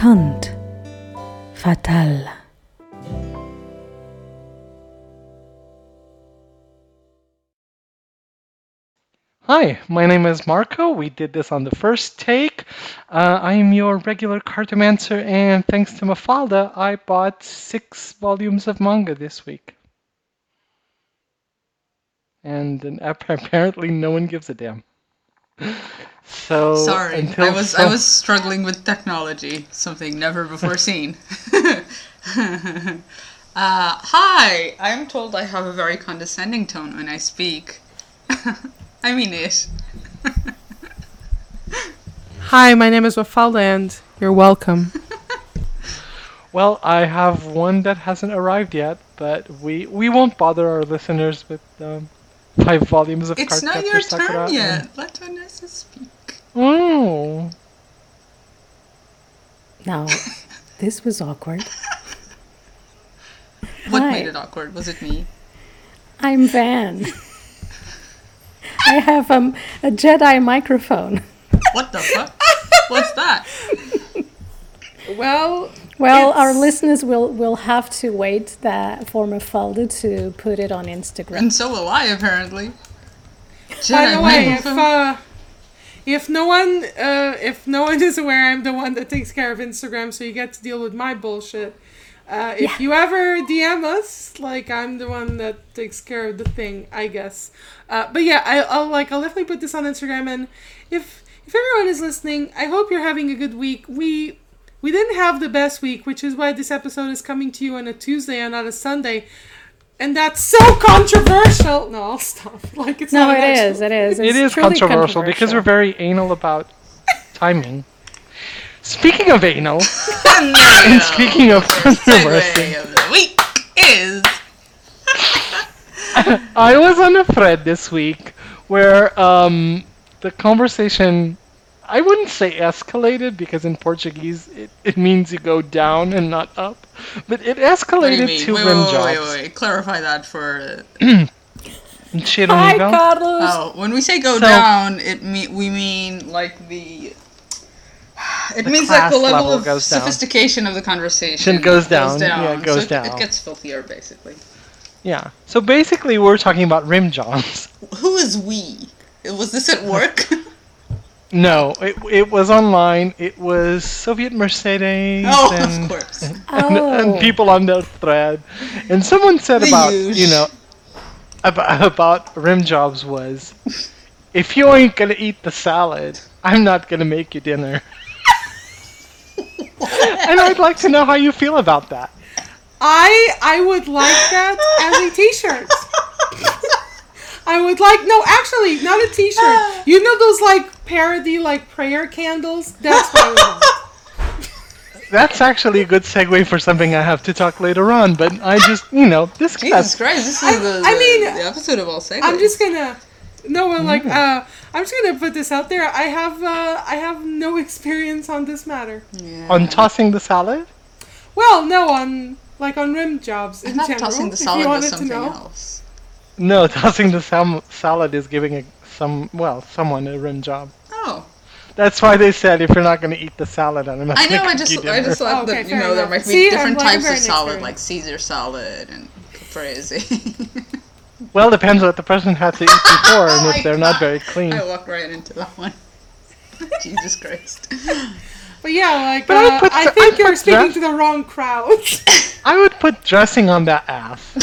Conte Fatal. Hi, my name is Marco. We did this on the first take. Uh, I'm your regular cartomancer, and thanks to Mafalda, I bought six volumes of manga this week. And apparently, no one gives a damn. So Sorry, until I was so- I was struggling with technology, something never before seen. uh, hi, I'm told I have a very condescending tone when I speak. I mean it. Hi, my name is Mafalda, and you're welcome. Well, I have one that hasn't arrived yet, but we we won't bother our listeners with um, five volumes of It's not your Sakura turn and- yet. Let Vanessa speak. Oh. Now, this was awkward. What Hi. made it awkward? Was it me? I'm Van. I have um, a Jedi microphone. What the fuck? What's that? Well, Well, our listeners will, will have to wait that for Mafalda to put it on Instagram. And so will I, apparently. by Jedi the way, if uh, if no one uh, if no one is aware, I'm the one that takes care of Instagram, so you get to deal with my bullshit. Uh, if Yeah. you ever DM us, like I'm the one that takes care of the thing, I guess. Uh, but yeah, I, I'll like I'll definitely put this on Instagram, and if if everyone is listening, I hope you're having a good week. We we didn't have the best week, which is why this episode is coming to you on a Tuesday and not a Sunday. And that's so controversial. No, I'll stop. Like it's no, not it actual- is. It is. It It's is truly controversial because we're very anal about timing. Speaking of anal, and speaking of controversy, Segue of the week is I was on a thread this week where um, the conversation, I wouldn't say escalated because in Portuguese it, it means you go down and not up, but it What do you escalated to Wait, rim wait, wait, jobs. wait, wait. Clarify that for. Hi. Carlos. Oh, when we say go So- down, it mean we mean like the. It The means like the level, level of goes down. sophistication of the conversation It goes down. Yeah, it goes so down. It, gets filthier, basically. Yeah. So basically, we're talking about rim jobs. Who is we? Was this at work? No, it, it was online. It was Soviet Mercedes oh, and, of course. and, Oh. and people on the thread. And someone said The about, huge. you know, about, about rim jobs was, if you ain't gonna eat the salad, I'm not gonna make you dinner. and I'd like to know how you feel about that. I I would like that as a T-shirt. I would like no, actually, not a T-shirt. You know those like parody like prayer candles? That's what I want. That's actually a good segue for something I have to talk later on, but I just, you know, this Jesus class. Christ, this is I- the, I the- mean, the episode of all segues. I'm just gonna. No, well, like, uh, I'm just gonna put this out there. I have, uh, I have no experience on this matter. Yeah. On tossing the salad? Well, no, on like on rim jobs in I thought general. tossing the if salad you was wanted to something know. else. No, tossing the sam- salad is giving a, some, well, someone a rim job. Oh, That's why they said if you're not going to eat the salad, I'm not I going know. to I cook just, I just thought Oh, okay, that you fair know there might be See, different types of salad, inexperienced. like Caesar salad and caprese. Well, depends what the person had to eat before and Oh if they're not very clean. I walked right into that one. Jesus Christ. But yeah, like, But I uh, put I think I you're speaking dress- to the wrong crowd. I would put dressing on that ass.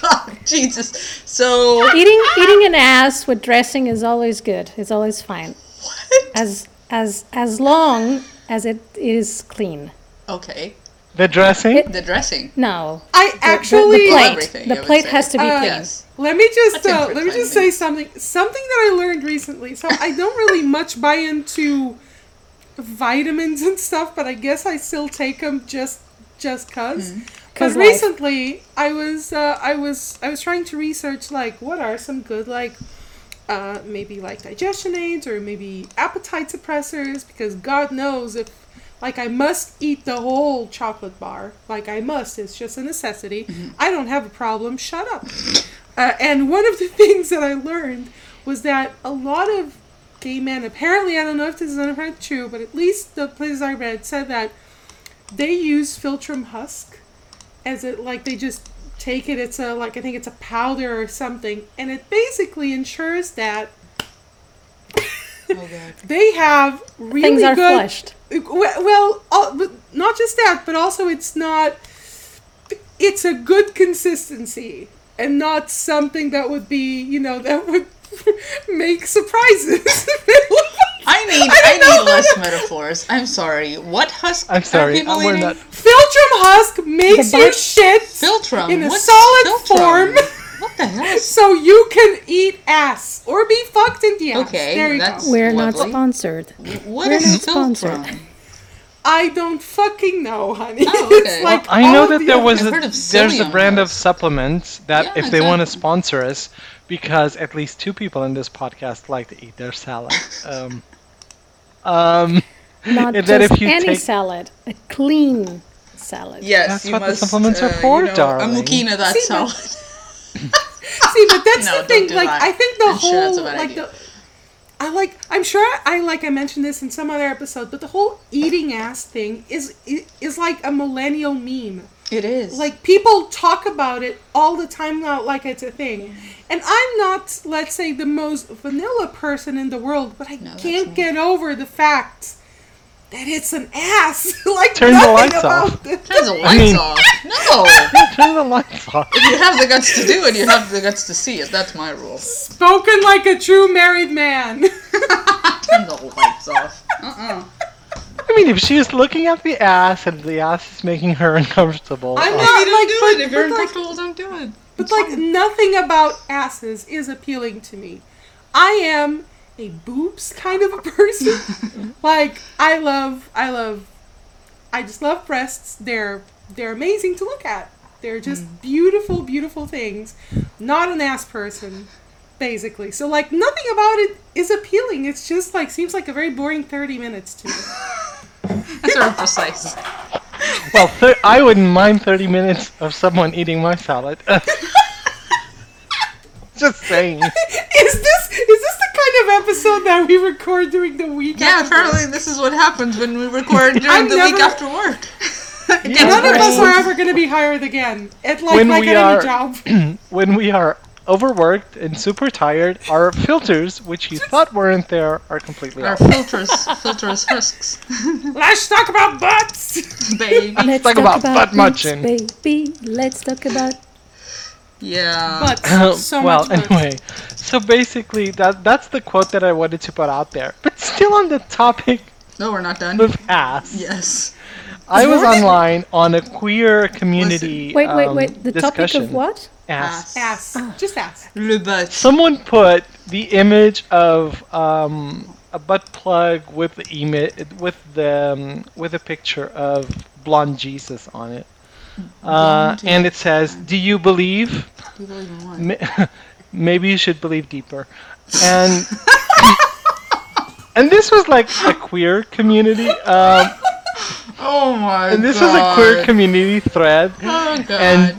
God, Jesus. So, Eating eating an ass with dressing is always good. It's always fine. what? As as as long as it is clean. Okay, The dressing? the dressing. No. I The- the- actually. the, plate. Everything, the plate has to be Uh, clean. Yes. Let me just uh, let me just say something. Something that I learned recently. So I don't really much buy into vitamins and stuff, but I guess I still take them just just cause. Mm-hmm. But 'Cause life. recently, I was uh, I was I was trying to research like what are some good like uh, maybe like digestion aids or maybe appetite suppressors because God knows if like I must eat the whole chocolate bar. Like I must it's just a necessity. I don't have a problem. Shut up. Uh, and one of the things that I learned was that a lot of gay men apparently I don't know if this is 100% true but at least the places I read said that they use Filtrum husk as it like they just take it. It's a like I think it's a powder or something, and it basically ensures that Oh they have really Things are good. flushed. Well, well uh, not just that, but also it's not. It's a good consistency, and not something that would be, you know, that would make surprises. I need I, need less metaphors. I'm sorry. What husk I'm sorry. are people We're eating? not. Filtrum husk makes The your shit Filtrum. in a What's solid Filtrum? form. What the hell? so you can eat ass or be fucked in the ass. Okay, there you that's- go. We're not Lovely. sponsored. What We're is not sponsored. I don't fucking know, honey. Oh, It's okay. like I know that the there was a, there's a psyllium brand of supplements that Yeah, if they want to sponsor us, because at least two people in this podcast like to eat their salad. Um, um, Not that just if you any take- salad, a clean salad. Yes, That's you what the must. supplements are uh, for, you know, darling. A mukina that See, salad. See, but that's No, the thing. do Like, that. I think the I'm sure that's a whole bad like idea. the. I like. I'm sure I like. I mentioned this in some other episode, but the whole eating ass thing is is like a millennial meme. It is. Like people talk about it all the time now, like it's a thing. And I'm not, let's say, the most vanilla person in the world, but I No, can't get over the fact that it's an ass. like Turn the lights about off. it. Turn the lights mean- off. No. turn the lights off. If you have the guts to do it, you have the guts to see it. That's my rule. Spoken like a true married man. Turn the lights off. Uh-uh. I mean, if she's looking at the ass and the ass is making her uncomfortable, I'm uh, not- Maybe don't like, do but- it. If you're but, like- uncomfortable, don't do it. But like nothing about asses is appealing to me. I am a boobs kind of a person. like I love I love I just love breasts. They're they're amazing to look at. They're just mm. beautiful, beautiful things. Not an ass person, basically. So like nothing about it is appealing. It's just like seems like a very boring thirty minutes to me. That's very precise. well, thir- I wouldn't mind 30 minutes of someone eating my salad. Just saying. is this is this the kind of episode that we record during the week? Yeah, apparently this is what happens when we record during I'm the week after work. None of us are ever going to be hired again. At like When like we at are- any job. when we are overworked and super tired, our filters, which you thought weren't there, are completely Our off. filters, filters husks, Let's talk about butts. baby. Let's talk about butt boobs, munching. baby. Let's talk about Yeah. Butts. So well, much butts. anyway, so basically, that that's the quote that I wanted to put out there. But still on the topic no, we're not done. of ass, Yes. I was online on a queer community. Wait, wait, um, wait. The discussion. topic of what? Ass. Ass. Just ass. Le butt. Someone put the image of um, a butt plug with the imi- with the um, with a picture of blonde Jesus on it, uh, and it says, "Do you believe? Do you believe in Maybe you should believe deeper." And and this was like a queer community, um, Oh my god. and this god. was a queer community thread, Oh god. and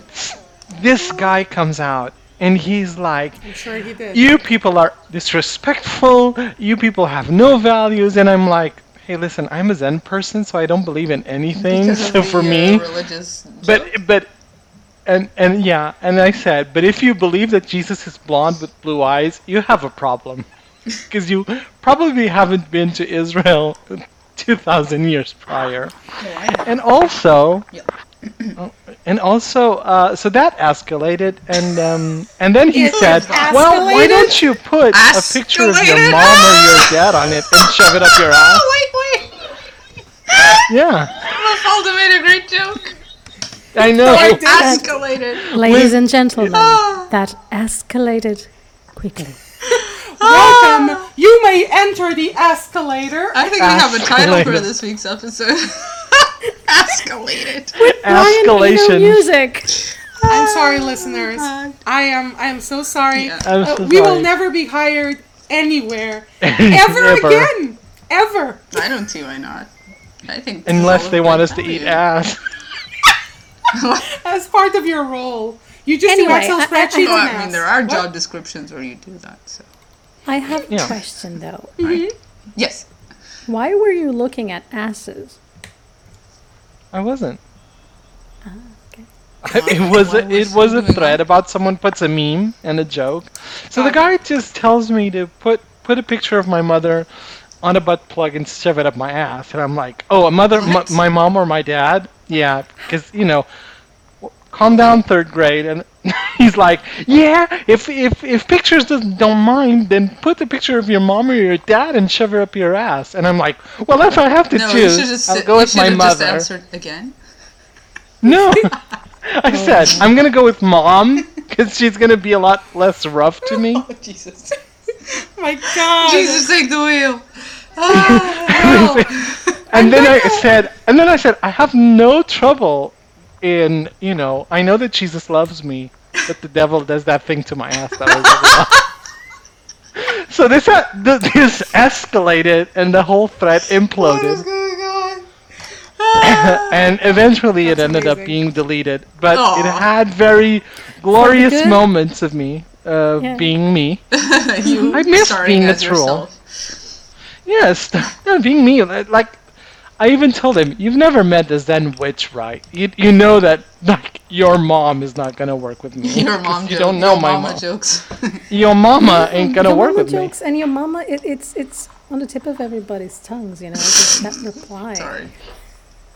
this guy comes out and he's like. I'm sure he did. you people are disrespectful you people have no values and i'm like hey listen i'm a zen person so i don't believe in anything Because of so the, for uh, me religious joke? but but and and yeah and i said but if you believe that jesus is blonde with blue eyes you have a problem because you probably haven't been to israel 2000 years prior Oh, and also Yep. Oh, and also uh, so that escalated and um, and then he It said well why don't you put a picture of your mom or your dad on it and shove it up your ass Oh, wait, wait. yeah Mafalda made a great joke. i know I. Escalated. Ladies and gentlemen, Ah. that escalated quickly. Welcome. You may enter the escalator. I think we have a title for this week's episode. Escalated. Ryan, no escalation music. I'm sorry, listeners. I am. I am so sorry. Yeah. I'm Uh, so we will never be hired anywhere ever, Ever. again. Ever. I don't see why not. I think unless they want us to eat eat ass As part of your role, you just Anyway, do Excel I- I- spreadsheets. Oh, I mean, there are What? job descriptions where you do that. So I have Yeah. a question though. Mm-hmm. yes, Why were you looking at asses? I wasn't. Ah, okay. it was a, was it was a thread on? about someone puts a meme and a joke. So the guy just tells me to put put a picture of my mother on a butt plug and shove it up my ass, and I'm like, oh, a mother, m- my mom or my dad? Yeah, because you know, w- calm down, third grade, and he's like, yeah, if if if pictures don't mind, then put the picture of your mom or your dad and shove her up your ass, and I'm like, well, if I have to No, choose, just I'll go with my should just mother. answered again. No. I said I'm gonna go with mom because she's gonna be a lot less rough to me. Oh Jesus! my God. Jesus, take the wheel. Ah. And then I said, and then I said, I have no trouble in, you know, I know that Jesus loves me, but the devil does that thing to my ass that I really love. So this uh, this escalated, and the whole threat What is imploded, going on? And eventually it That's ended up being deleted. But it had very glorious moments of me uh, Yeah. being me. you I miss being a troll. yourself. Yes, no, being me, like I even told him, you've never met the Zen witch, right? You, you know that like your mom is not gonna work with me. Your mom you don't know your my mama mom. jokes. Your mama ain't gonna your work mama with jokes and your mama, it, it's it's on the tip of everybody's tongues, you know. Just that reply. Sorry.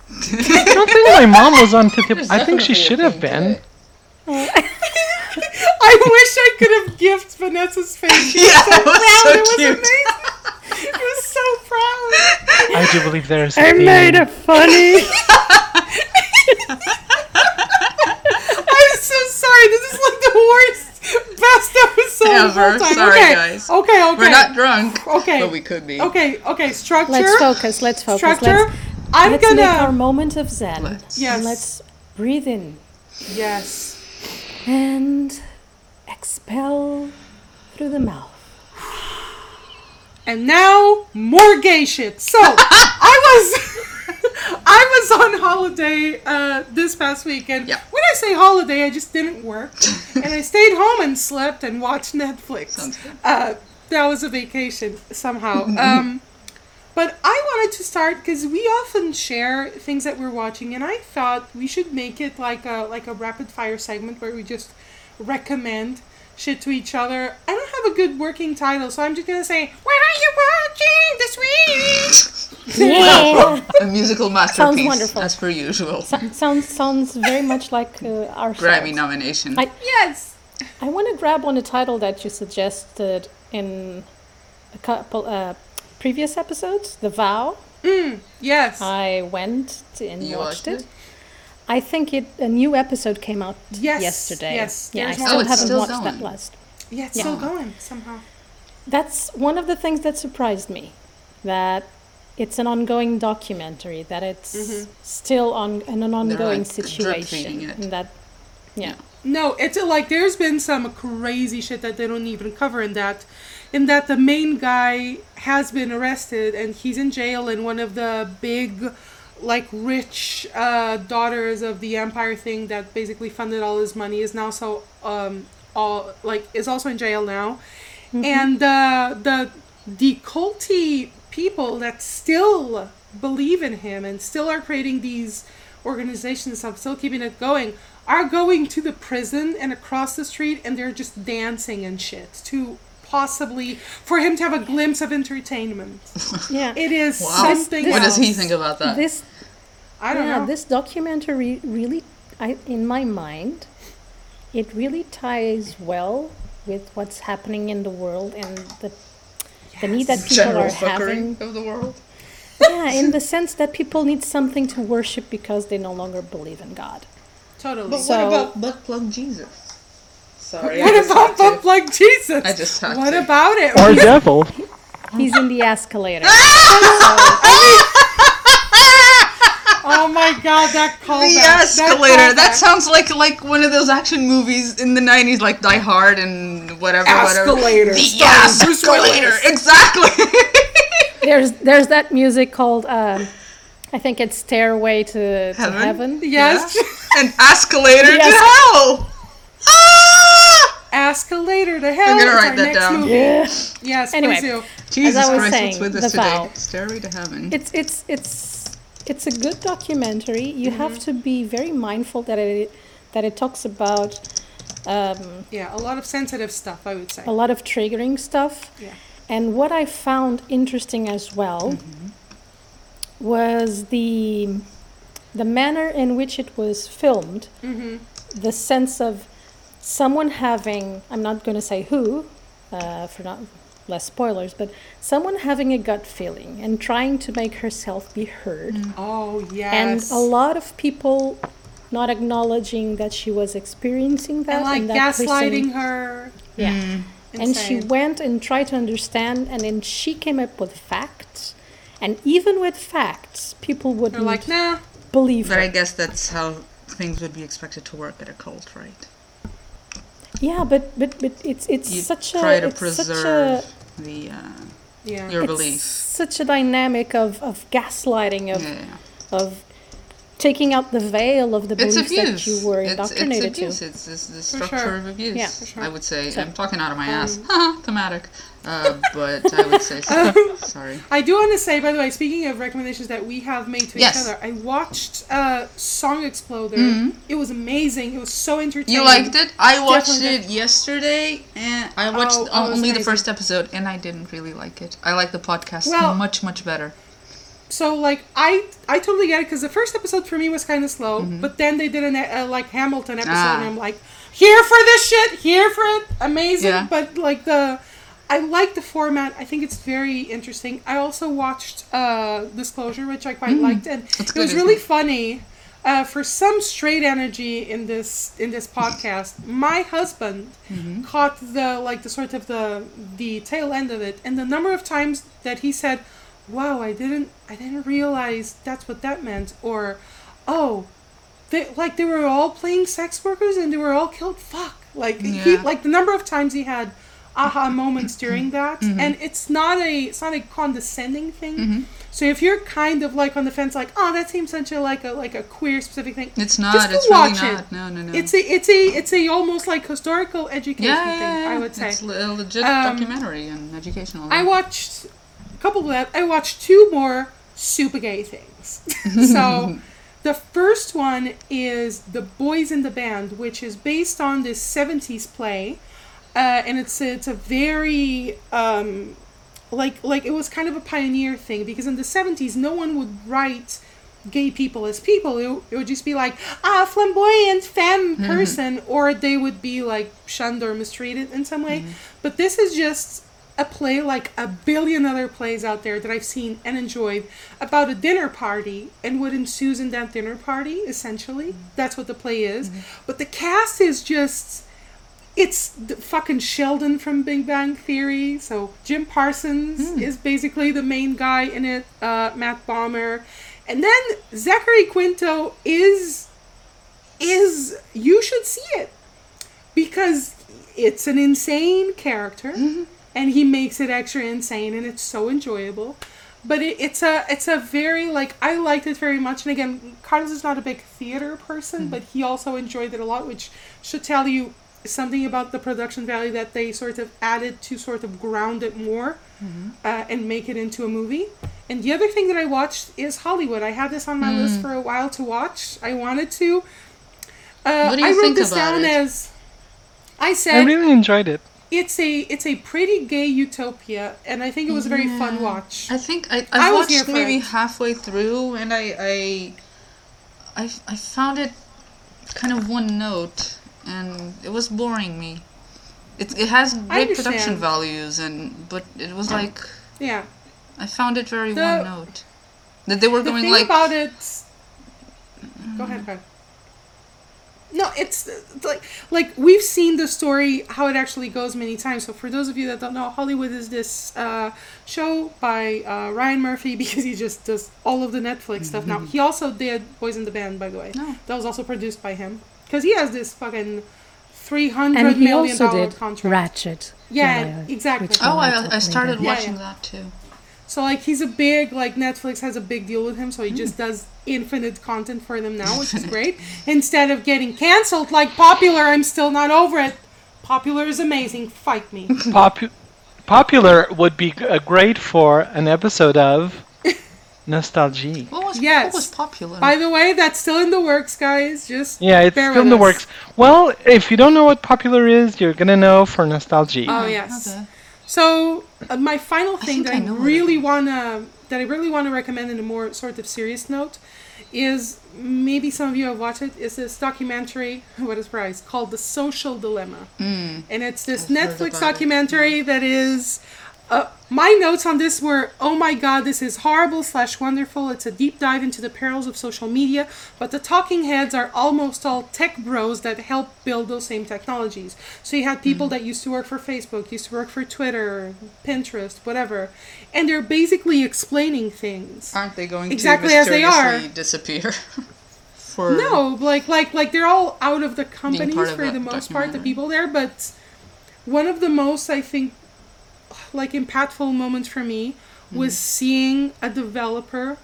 I don't think my mom was on to tip. There's I think she should have been. I wish I could have gift Vanessa's face. She Yeah, was so it was so cute. amazing. It was so proud. I do believe there's. I made it funny. I'm so sorry. This is like the worst, best episode of all Ever. time. Sorry, okay. guys. Okay, okay. We're not drunk, Okay. but we could be. Okay, okay. Structure. let's focus. Let's focus. Structure. Let's, I'm let's make our moment of zen. Let's. Yes. And let's breathe in Yes. and expel through the mouth. And now more gay shit. So I was I was on holiday uh, this past weekend. Yeah. When I say holiday, I just didn't work, and I stayed home and slept and watched Netflix. Uh, that was a vacation somehow. Um, but I wanted to start because we often share things that we're watching, and I thought we should make it like a like a rapid fire segment where we just recommend shit to each other. I don't have a good working title, so I'm just gonna say, "What are you watching this week?" Yeah. A musical masterpiece, Sounds wonderful. as per usual. So- sounds sounds very much like uh, our Grammy shows. nomination. I- yes. I want to grab on a title that you suggested in a couple uh, previous episodes, The Vow. Mm, yes. I went to, and You watched watched it. it? I think it a new episode came out Yes, yesterday. yes, Yeah, I still. Oh, it's haven't still watched that last. yeah, it's yeah. still going somehow. That's one of the things that surprised me. That it's an ongoing documentary. That it's Mm-hmm. still on in an ongoing like, situation. And that, yeah. No, it's a, like there's been some crazy shit that they don't even cover in that. In that the main guy has been arrested and he's in jail, and one of the big, like rich uh, daughters of the empire thing that basically funded all his money is now so um all like is also in jail now, and uh, the the culty people that still believe in him and still are creating these organizations of still keeping it going are going to the prison and across the street and they're just dancing and shit to possibly for him to have a glimpse of entertainment. Yeah. It is Wow. something What does he think about that? This I don't yeah, know. this documentary really, I, in my mind, it really ties well with what's happening in the world and the the need that people General are fuckery having. of the world. Yeah, in the sense that people need something to worship because they no longer believe in God. totally. But So- what about butt plug Jesus? Sorry. What about had to- Bump Like Jesus? I just had What to. about it? Or devil. He's in the escalator. oh my god, that callback. The that escalator. That callback. sounds like like one of those action movies in the '90s, like Die Hard and whatever. Escalator, Whatever. The starring escalator. Exactly. There's there's that music called um, I think it's Stairway to, to Heaven? Heaven. Yes. Yeah. An escalator Yes. to hell. Ah! Escalator to hell. I'm gonna write that down. movie. Yeah. Yes, Anyway. please do. Jesus I was Christ, saying, what's with the us today? vow. Stairway to heaven. It's it's it's it's a good documentary. You have Mm-hmm. to be very mindful that it that it talks about um, Yeah, a lot of sensitive stuff, I would say. a lot of triggering stuff. Yeah. And what I found interesting as well was the the manner in which it was filmed, Mm-hmm. the sense of someone having I'm not going to say who uh, for not less spoilers, but someone having a gut feeling and trying to make herself be heard, Oh, yes. and a lot of people not acknowledging that she was experiencing that And like that person- gaslighting her. yeah. And she went and tried to understand, and then she came up with facts. And even with facts, people They're wouldn't like, nah. believe But I guess that's how things would be expected to work at a cult, right? Yeah, but but but it's it's You such try a to it's such a the uh, Yeah. your it's belief. such a dynamic of of gaslighting of Yeah, yeah, yeah. of taking out the veil of the It's beliefs abuse. that you were it's, indoctrinated it's abuse. to. It's, it's the structure sure. of abuse. Yeah, for sure. I would say So- I'm talking out of my ass. Um, Haha, thematic. Uh, but I would say so. sorry. I do want to say, by the way, speaking of recommendations that we have made to Yes. each other, I watched uh, Song Exploder. It was amazing. It was so entertaining. You liked it? I watched Definitely it yesterday, and I watched Oh, oh, only the first episode, and I didn't really like it. I like the podcast Well- much, much better. So like I I totally get it because the first episode for me was kind of slow, but then they did an uh, like Hamilton episode, Mm-hmm. Ah. and I'm like, here for this shit, here for it, amazing. Yeah. But like the, I like the format. I think it's very interesting. I also watched uh, Disclosure, which I quite liked, and Mm. It was really isn't funny. Uh, for some straight energy in this in this podcast, my husband Mm-hmm. caught the like the sort of the the tail end of it, and the number of times that he said, "Wow, I didn't I didn't realize that's what that meant," or, "Oh, they like they were all playing sex workers and they were all killed." Fuck, like he like the number of times he had aha moments during that, Mm-hmm. and it's not a it's not a condescending thing. So if you're kind of like on the fence, like, "Oh, that seems such a like a like a queer specific thing," It's not. Just it's really watch it. not. No, no, no. it's a it's a it's a almost like historical education yeah, thing. I would say. It's a legit Um, documentary and educational. I watched a couple of that. I watched two more super gay things. so the first one is The Boys in the Band, which is based on this 70s play. Uh, and it's it's a very um, like like it was kind of a pioneer thing because in the 70s no one would write gay people as people. It, it would just be like ah flamboyant femme person or they would be like shunned or mistreated in some way. But this is just a play like a billion other plays out there that I've seen and enjoyed about a dinner party and what ensues in that dinner party essentially. That's what the play is. But the cast is just it's the fucking Sheldon from Big Bang Theory. So Jim Parsons hmm. is basically the main guy in it. Uh, Matt Bomer, and then Zachary Quinto is is you should see it. Because it's an insane character mm-hmm. and he makes it extra insane and it's so enjoyable. But it, it's a it's a very like i liked it very much. And again carlos is not a big theater person mm-hmm. but he also enjoyed it a lot which should tell you something about the production value that they sort of added to sort of ground it more uh, and make it into a movie and the other thing that i watched is hollywood i had this on my list for a while to watch i wanted to uh, What do you I wrote think this about down it? as I said. I really enjoyed it. it's a it's a pretty gay utopia, and I think it was a very fun watch. I think I, I I was here watched maybe it. halfway through, and I, I, I, I found it kind of one note, and it was boring me. It, it has great production values, and but it was like Yeah, I found it very The- one note. That they were the going thing like about it. Go ahead, go ahead. No, it's uh, like like we've seen the story how it actually goes many times. So for those of you that don't know, Hollywood is this uh, show by uh, Ryan Murphy because he just does all of the Netflix stuff now. He also did Boys in the Band, by the way. Oh. That was also produced by him because he has this fucking three And hundred he million also dollar did contract. Ratched. Yeah, exactly. oh, I I, started did. Yeah, watching yeah. that too. So like he's a big like Netflix has a big deal with him, so he Hmm. just does infinite content for them now, which is great. Instead of getting canceled like Popular, I'm still not over it. Popular is amazing. Fight me. Popu- Popular would be uh, great for an episode of Nostalgie. What was Yes. what was popular? By the way, that's still in the works, guys. Just Yeah, it's bear still in with the us. works. Well, if you don't know what popular is, you're gonna know for Nostalgie. Oh yes. Okay. So uh, my final thing think that I I, really it is. wanna that I really wanna recommend in a more sort of serious note is maybe some of you have watched it is this documentary what is price called the social dilemma Mm. and it's this I've netflix about it, documentary that is uh, my notes on this were oh my god this is horrible slash wonderful it's a deep dive into the perils of social media but the talking heads are almost all tech bros that help build those same technologies so you had people that used to work for facebook used to work for twitter pinterest whatever and they're basically explaining things Aren't they going Exactly to as they are. disappear? for No, like like like they're all out of the companies for the most part, the people there. But one of the most I think like impactful moments for me was Mm-hmm. seeing a developer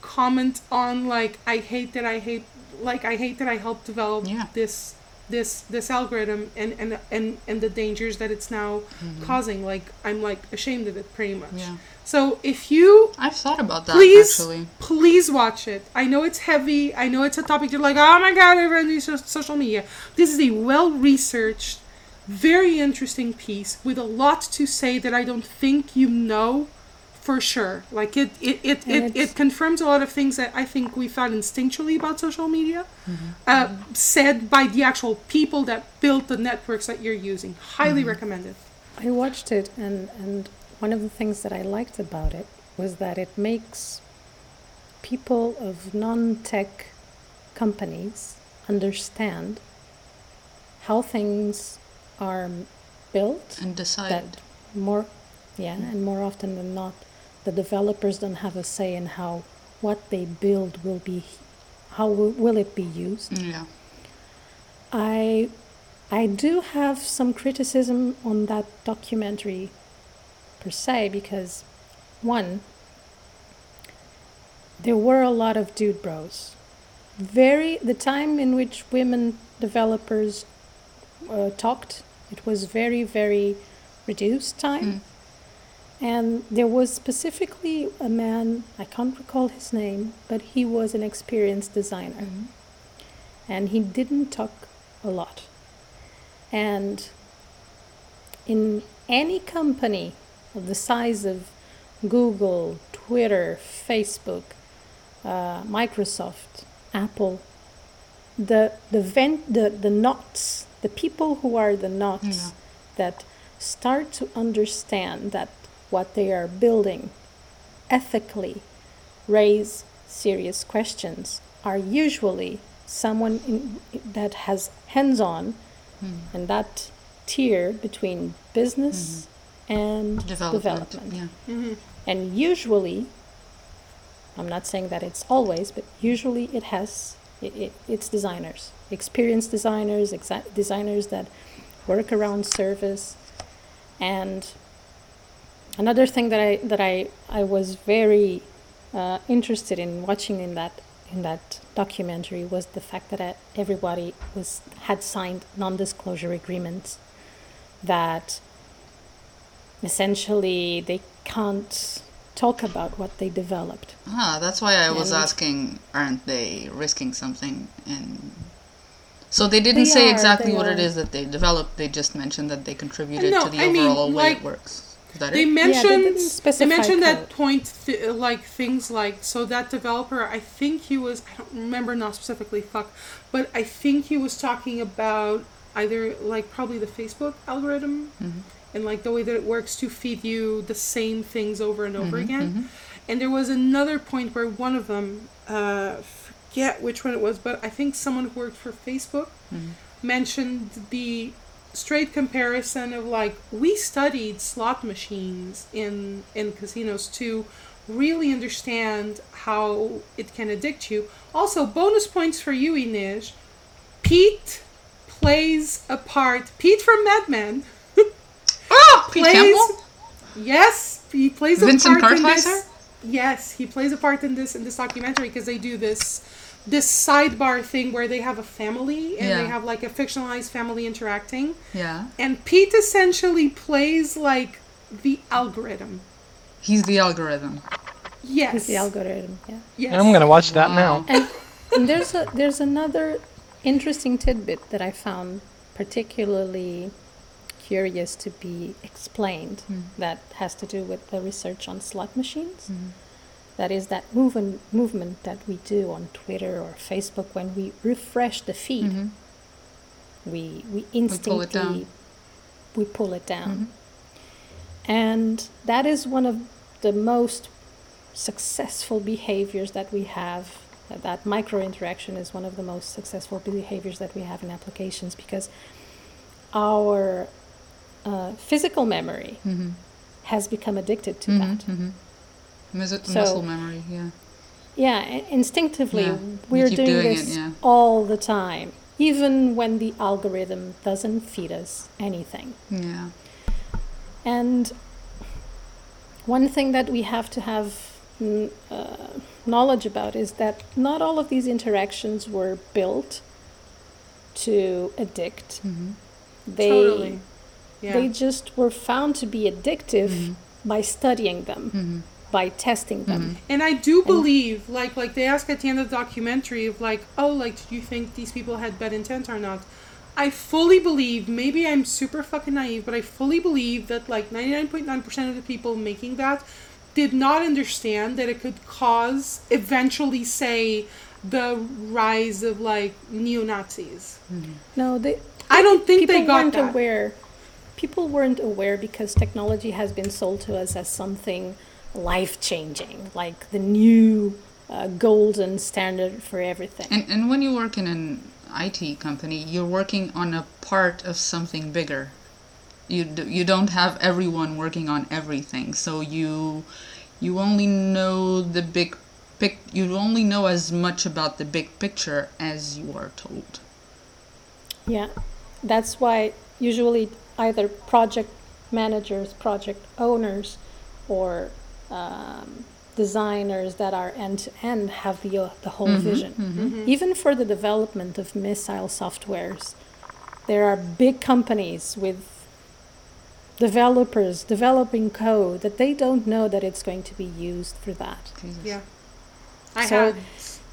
comment on like I hate that I hate like I hate that I helped develop Yeah. this this this algorithm and and and and the dangers that it's now causing. Like I'm like ashamed of it pretty much. Mm-hmm. Yeah. So if you I've thought about that please actually. please watch it i know it's heavy i know it's a topic you're like oh my god everyone so- social media this is a well researched very interesting piece with a lot to say that i don't think you know for sure like it it it, it, it confirms a lot of things that i think we thought instinctually about social media Mm-hmm. uh, said by the actual people that built the networks that you're using highly Mm-hmm. recommended I watched it, and, and one of the things that I liked about it was that it makes people of non tech companies understand how things are built. And decide. More, yeah, and more often than not, the developers don't have a say in how what they build will be, how will, will it be used. yeah. I I do have some criticism on that documentary per se because one there were a lot of dude bros. Very the time in which women developers uh, talked, it was very very reduced time. And there was specifically a man, I can't recall his name, but he was an experienced designer and he didn't talk a lot. And in any company of the size of Google, Twitter, Facebook, uh, Microsoft, Apple, the the vent the the knots, the people who are the knots Yeah. that start to understand that what they are building ethically raise serious questions are usually someone in, that has hands on hmm. and that tier between business mm-hmm. and Development. development. Yeah. Mm-hmm. And usually, I'm not saying that it's always, but usually it has, it, it, it's designers, experienced designers, exa- designers that work around service. And another thing that I, that I, I was very uh, interested in watching in that, in that documentary was the fact that everybody was, had signed non-disclosure agreements that essentially they can't talk about what they developed. Ah, that's why I was asking, aren't they risking something? And so they didn't They say are, exactly what it are. is that they developed. They just mentioned that they contributed No, to the I mean, overall way like, it works. That They it? mentioned didn't they mentioned code. that point th- like things like so that developer I think he was I don't remember not specifically fuck but I think he was talking about either like probably the Facebook algorithm mm-hmm. and like the way that it works to feed you the same things over and over mm-hmm, again mm-hmm. and there was another point where one of them uh forget which one it was but I think someone who worked for Facebook mm-hmm. mentioned the straight comparison of like we studied slot machines in in casinos to really understand how it can addict you. Also, bonus points for you, Inish. Pete plays a part. Pete from Mad Men Oh, Pete plays. Campbell. Yes, he plays a Vincent part in Kartheiser? this. Yes, he plays a part in this in this documentary because they do this this sidebar thing where they have a family and they have like a fictionalized family interacting. Yeah, And Pete essentially plays like the algorithm. he's the algorithm. Yes. Is the algorithm? Yeah. Yes. I'm gonna watch that Wow. now. And, and there's a there's another interesting tidbit that I found particularly curious to be explained hmm. that has to do with the research on slot machines. Hmm. That is that movement movement that we do on Twitter or Facebook when we refresh the feed. Mhm. We we pull it instantly down. we pull it down. Mm-hmm. And that is one of the most successful behaviors that we have. That micro interaction is one of the most successful behaviors that we have in applications because our uh, physical memory Mhm. has become addicted to Mhm, that. mhm. Mus- So- muscle memory, yeah. Yeah, instinctively, Yeah, we're keep doing, doing it, this yeah. all the time, even when the algorithm doesn't feed us anything. Yeah. And one thing that we have to have mm, uh, knowledge about is that not all of these interactions were built to addict. Mhm. They Totally. Yeah. they just were found to be addictive Mhm. by studying them, Mhm. by testing them. And I do believe, like, like they ask at the end of the documentary of like, oh, like, do you think these people had bad intent or not? I fully believe, maybe I'm super fucking naive, but I fully believe that like 99.9% of the people making that did not understand that it could cause, eventually, say, the rise of like neo Nazis. No, they I don't think people they got weren't that. aware. People weren't aware because technology has been sold to us as something life changing, like the new uh, golden standard for everything. And and when you work in an IT company, you're working on a part of something bigger. You d- you don't have everyone working on everything, so you you only know the big pic. You only know as much about the big picture as you are told. Yeah, that's why usually either project managers, project owners, or um, designers that are end to end have the uh, the whole vision. Even for the development of missile softwares, there are big companies with developers developing code that they don't know that it's going to be used for that. Jesus. Yeah. I So- had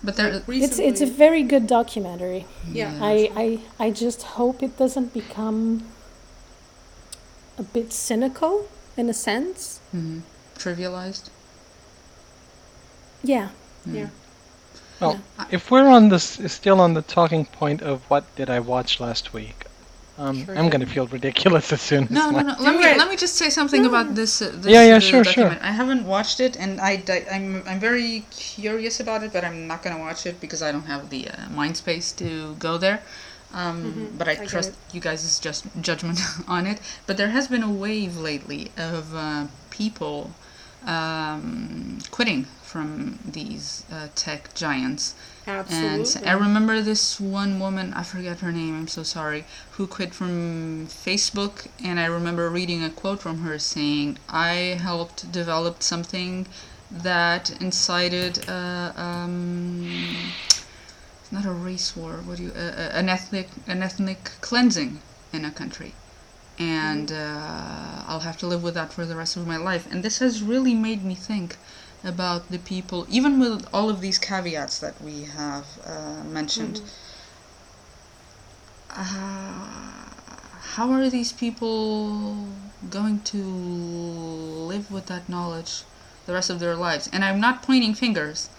But there, like, It's it's a very good documentary. yeah. I, I I just hope it doesn't become a bit cynical in a sense. mhm, trivialized. Yeah. Yeah. Well, if we're on this, still on the talking point of what did I watch last week, um, Sure. I'm gonna feel ridiculous as soon as No, no, no. Let me it. let me just say something about this. Uh, this Yeah, yeah, uh, sure, sure. I haven't watched it, and I di- I'm I'm very curious about it, but I'm not gonna watch it because I don't have the uh, mind space to go there. Um, But I, I trust you guys' just judgment on it. But there has been a wave lately of uh, people um, quitting from these uh, tech giants. Absolutely. And I remember this one woman, I forget her name, I'm so sorry, who quit from Facebook. And I remember reading a quote from her saying, I helped develop something that incited uh, um, not a race war, what do you, uh, an ethnic, an ethnic cleansing in a country. And uh, I'll have to live with that for the rest of my life. And this has really made me think about the people, even with all of these caveats that we have uh, mentioned. Uh, how are these people going to live with that knowledge the rest of their lives? And I'm not pointing fingers.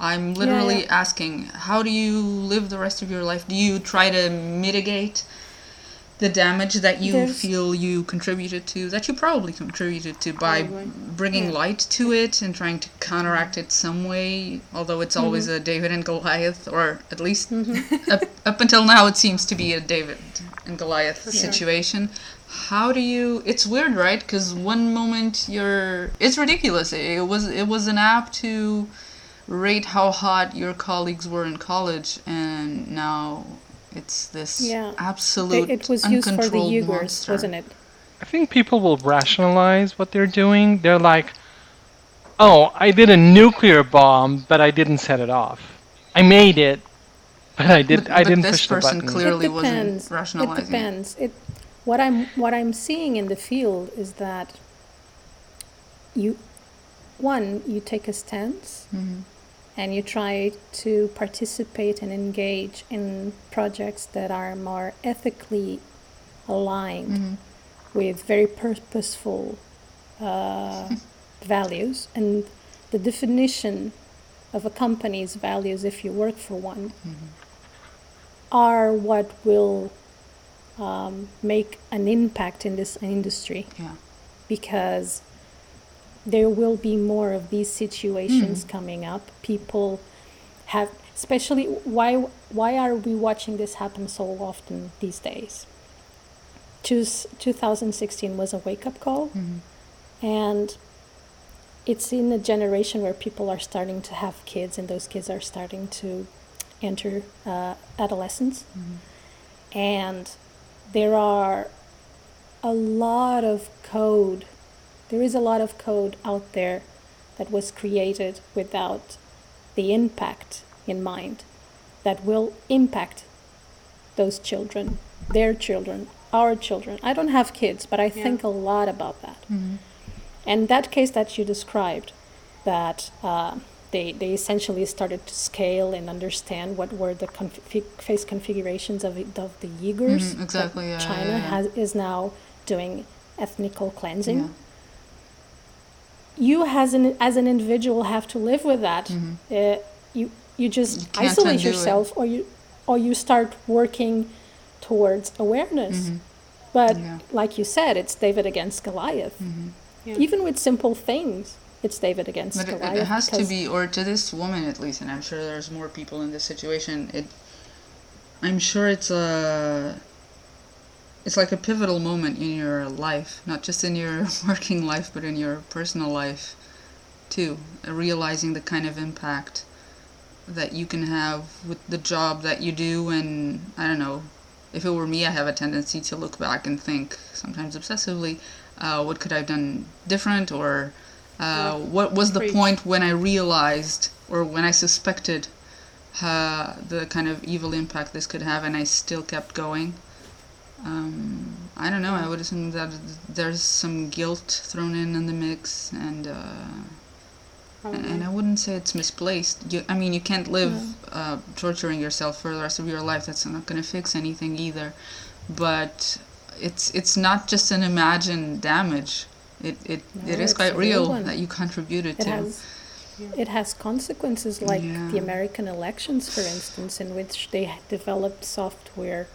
I'm literally yeah. asking, how do you live the rest of your life? Do you try to mitigate the damage that you There's- feel you contributed to, that you probably contributed to by bringing Yeah. light to it and trying to counteract it some way, although it's always mm-hmm. a David and Goliath, or at least mm-hmm. up, up until now it seems to be a David and Goliath situation. How do you? It's weird, right? Because one moment you're, it's ridiculous. It was it was an app to rate how hot your colleagues were in college, and now it's this Yeah. absolute It, it was used for the uncontrolled Uyghurs, monster. wasn't it? I think people will rationalize what they're doing. They're like, "Oh, I did a nuclear bomb, but I didn't set it off. I made it, but I did. But- I but didn't this push the person clearly it wasn't depends. rationalizing It it. depends. It what I'm what I'm seeing in the field is that you one, you take a stance Mm-hmm. And you try to participate and engage in projects that are more ethically aligned Mm-hmm. with very purposeful uh, values. And the definition of a company's values, if you work for one, are what will um, make an impact in this industry Yeah. because there will be more of these situations hmm. coming up. People have, especially why why are we watching this happen so often these days? Choose 2016 was a wake up call, mm-hmm. and it's in a generation where people are starting to have kids, and those kids are starting to enter uh, adolescence, mm-hmm. and there are a lot of code. There is a lot of code out there that was created without the impact in mind that will impact those children, their children, our children. I don't have kids, but I Yeah. think a lot about that. And that case that you described, that uh, they, they essentially started to scale and understand what were the config- face configurations of, of the Uyghurs. Mhm, exactly, yeah, China yeah. has is now doing ethnical cleansing. Yeah. You as an as an individual have to live with that. Uh, you you just Mm-hmm. You isolate undo it. yourself, or you or you start working towards awareness. But Mm-hmm. Yeah. like you said, it's David against Goliath. Yeah. Even with simple things, it's David against But it, Goliath. it has to be, or to this woman at least, and I'm sure there's more people in this situation. It, I'm sure it's a, it's like a pivotal moment in your life, not just in your working life, but in your personal life, too. Uh, Realizing the kind of impact that you can have with the job that you do, and I don't know. If it were me, I have a tendency to look back and think, sometimes obsessively, uh, what could I have done different, or uh, what was the point when I realized or when I suspected uh, the kind of evil impact this could have, and I still kept going. Um, I don't know. I would assume that there's some guilt thrown in in the mix, and uh, and, and I wouldn't say it's misplaced. You, I mean, you can't live uh, torturing yourself for the rest of your life. That's not going to fix anything either. But it's it's not just an imagined damage. It it, No, it is quite real that you contributed it to. has it has consequences like Yeah. the American elections, for instance, in which they developed software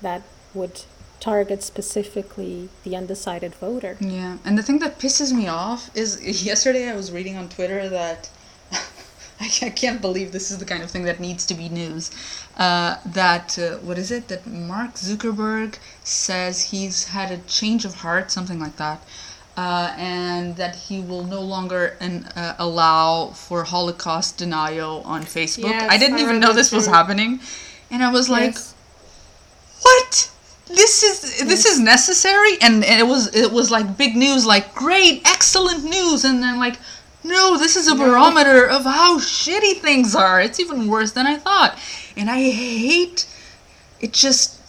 that would target specifically the undecided voter. Yeah, and the thing that pisses me off is yesterday I was reading on Twitter that I can't believe this is the kind of thing that needs to be news. Uh, that uh, what is it? That Mark Zuckerberg says he's had a change of heart, something like that, uh, and that he will no longer an, uh, allow for Holocaust denial on Facebook. Yes, I didn't I even know this was happening, and I was like, what this is this is necessary and, and it was it was like big news like great excellent news and then like no this is a barometer of how shitty things are it's even worse than i thought and i hate it just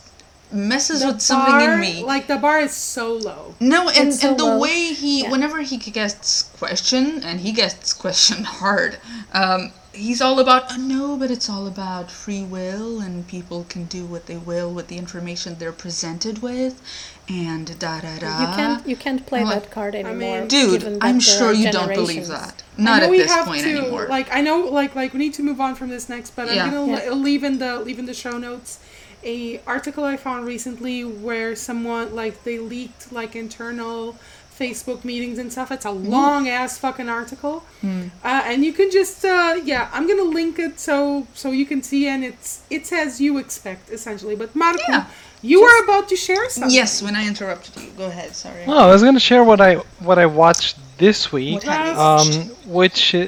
messes The with something bar, in me Like the bar is so low. no, and, so and the low. way he, Yeah. whenever he gets questioned, and he gets questioned hard, um, he's all about, oh, no, but it's all about free will, and people can do what they will with the information they're presented with, and da da da. You can't you can't play I'm that card anymore. mean- Dude, I'm sure you don't believe generations. that. I Not know at we this have point to, anymore. Like I know, like like we need to move on from this next, but Yeah. I'm gonna Yeah. le- leave in the leave in the show notes a article I found recently where someone like they leaked like internal Facebook meetings and stuff. It's a long ass fucking article, Hmm. uh, and you can just uh, yeah, I'm gonna link it so so you can see, and it's it's as you expect essentially. But Marco, Yeah. you were about to share something. yes, when I interrupted you, go ahead. Sorry. Oh, I was going to share what I what I watched this week, What have um, which, uh,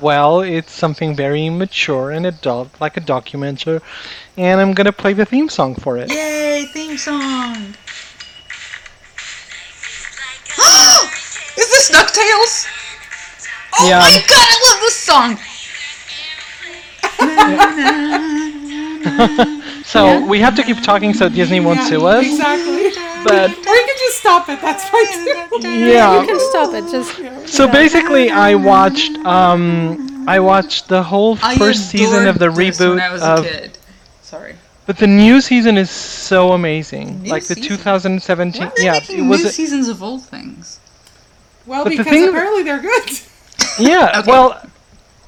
well, it's something very mature and adult, like a documentary, and I'm going to play the theme song for it. Yay, theme song! Is this DuckTales? Oh Yeah. my god, I love this song! So we have to keep talking so Disney won't Yeah, sue us. Exactly. But or you can just stop it. That's fine. too. Yeah. You can stop it. Just So basically, I watched um, I watched the whole I first season of the reboot when I was of a kid. Sorry. But the new season is so amazing. New like the season? 2017. Why Yeah, it was. new a- seasons of old things? Well, the because thing- apparently they're good. yeah. Okay. Well,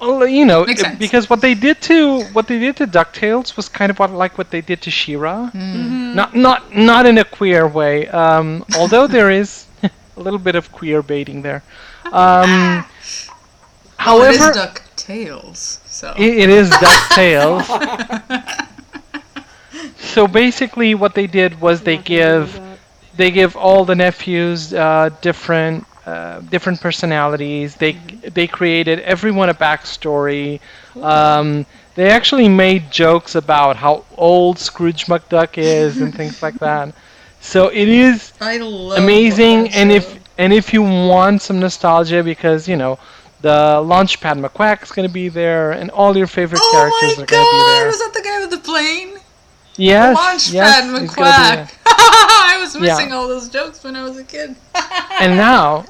well, you know, it- because what they did to what they did to Ducktales was kind of what like what they did to She-Ra. Mm-hmm. Not not not in a queer way. Um, although there is a little bit of queer baiting there. Um, Oh, it is DuckTales. So. It, it is DuckTales. So basically, what they did was they give they give all the nephews uh, different uh, different personalities. They they created everyone a backstory. Um, they actually made jokes about how old Scrooge McDuck is and things like that. So it is I love amazing and show. if and if you want some nostalgia because you know the launchpad McQuack is going to be there and all your favorite Oh characters are going to be there. Oh my god! there Was that the guy with the plane? Yes Launchpad yes he's gonna be there. McQuack. I was Yeah. missing all those jokes when I was a kid. and now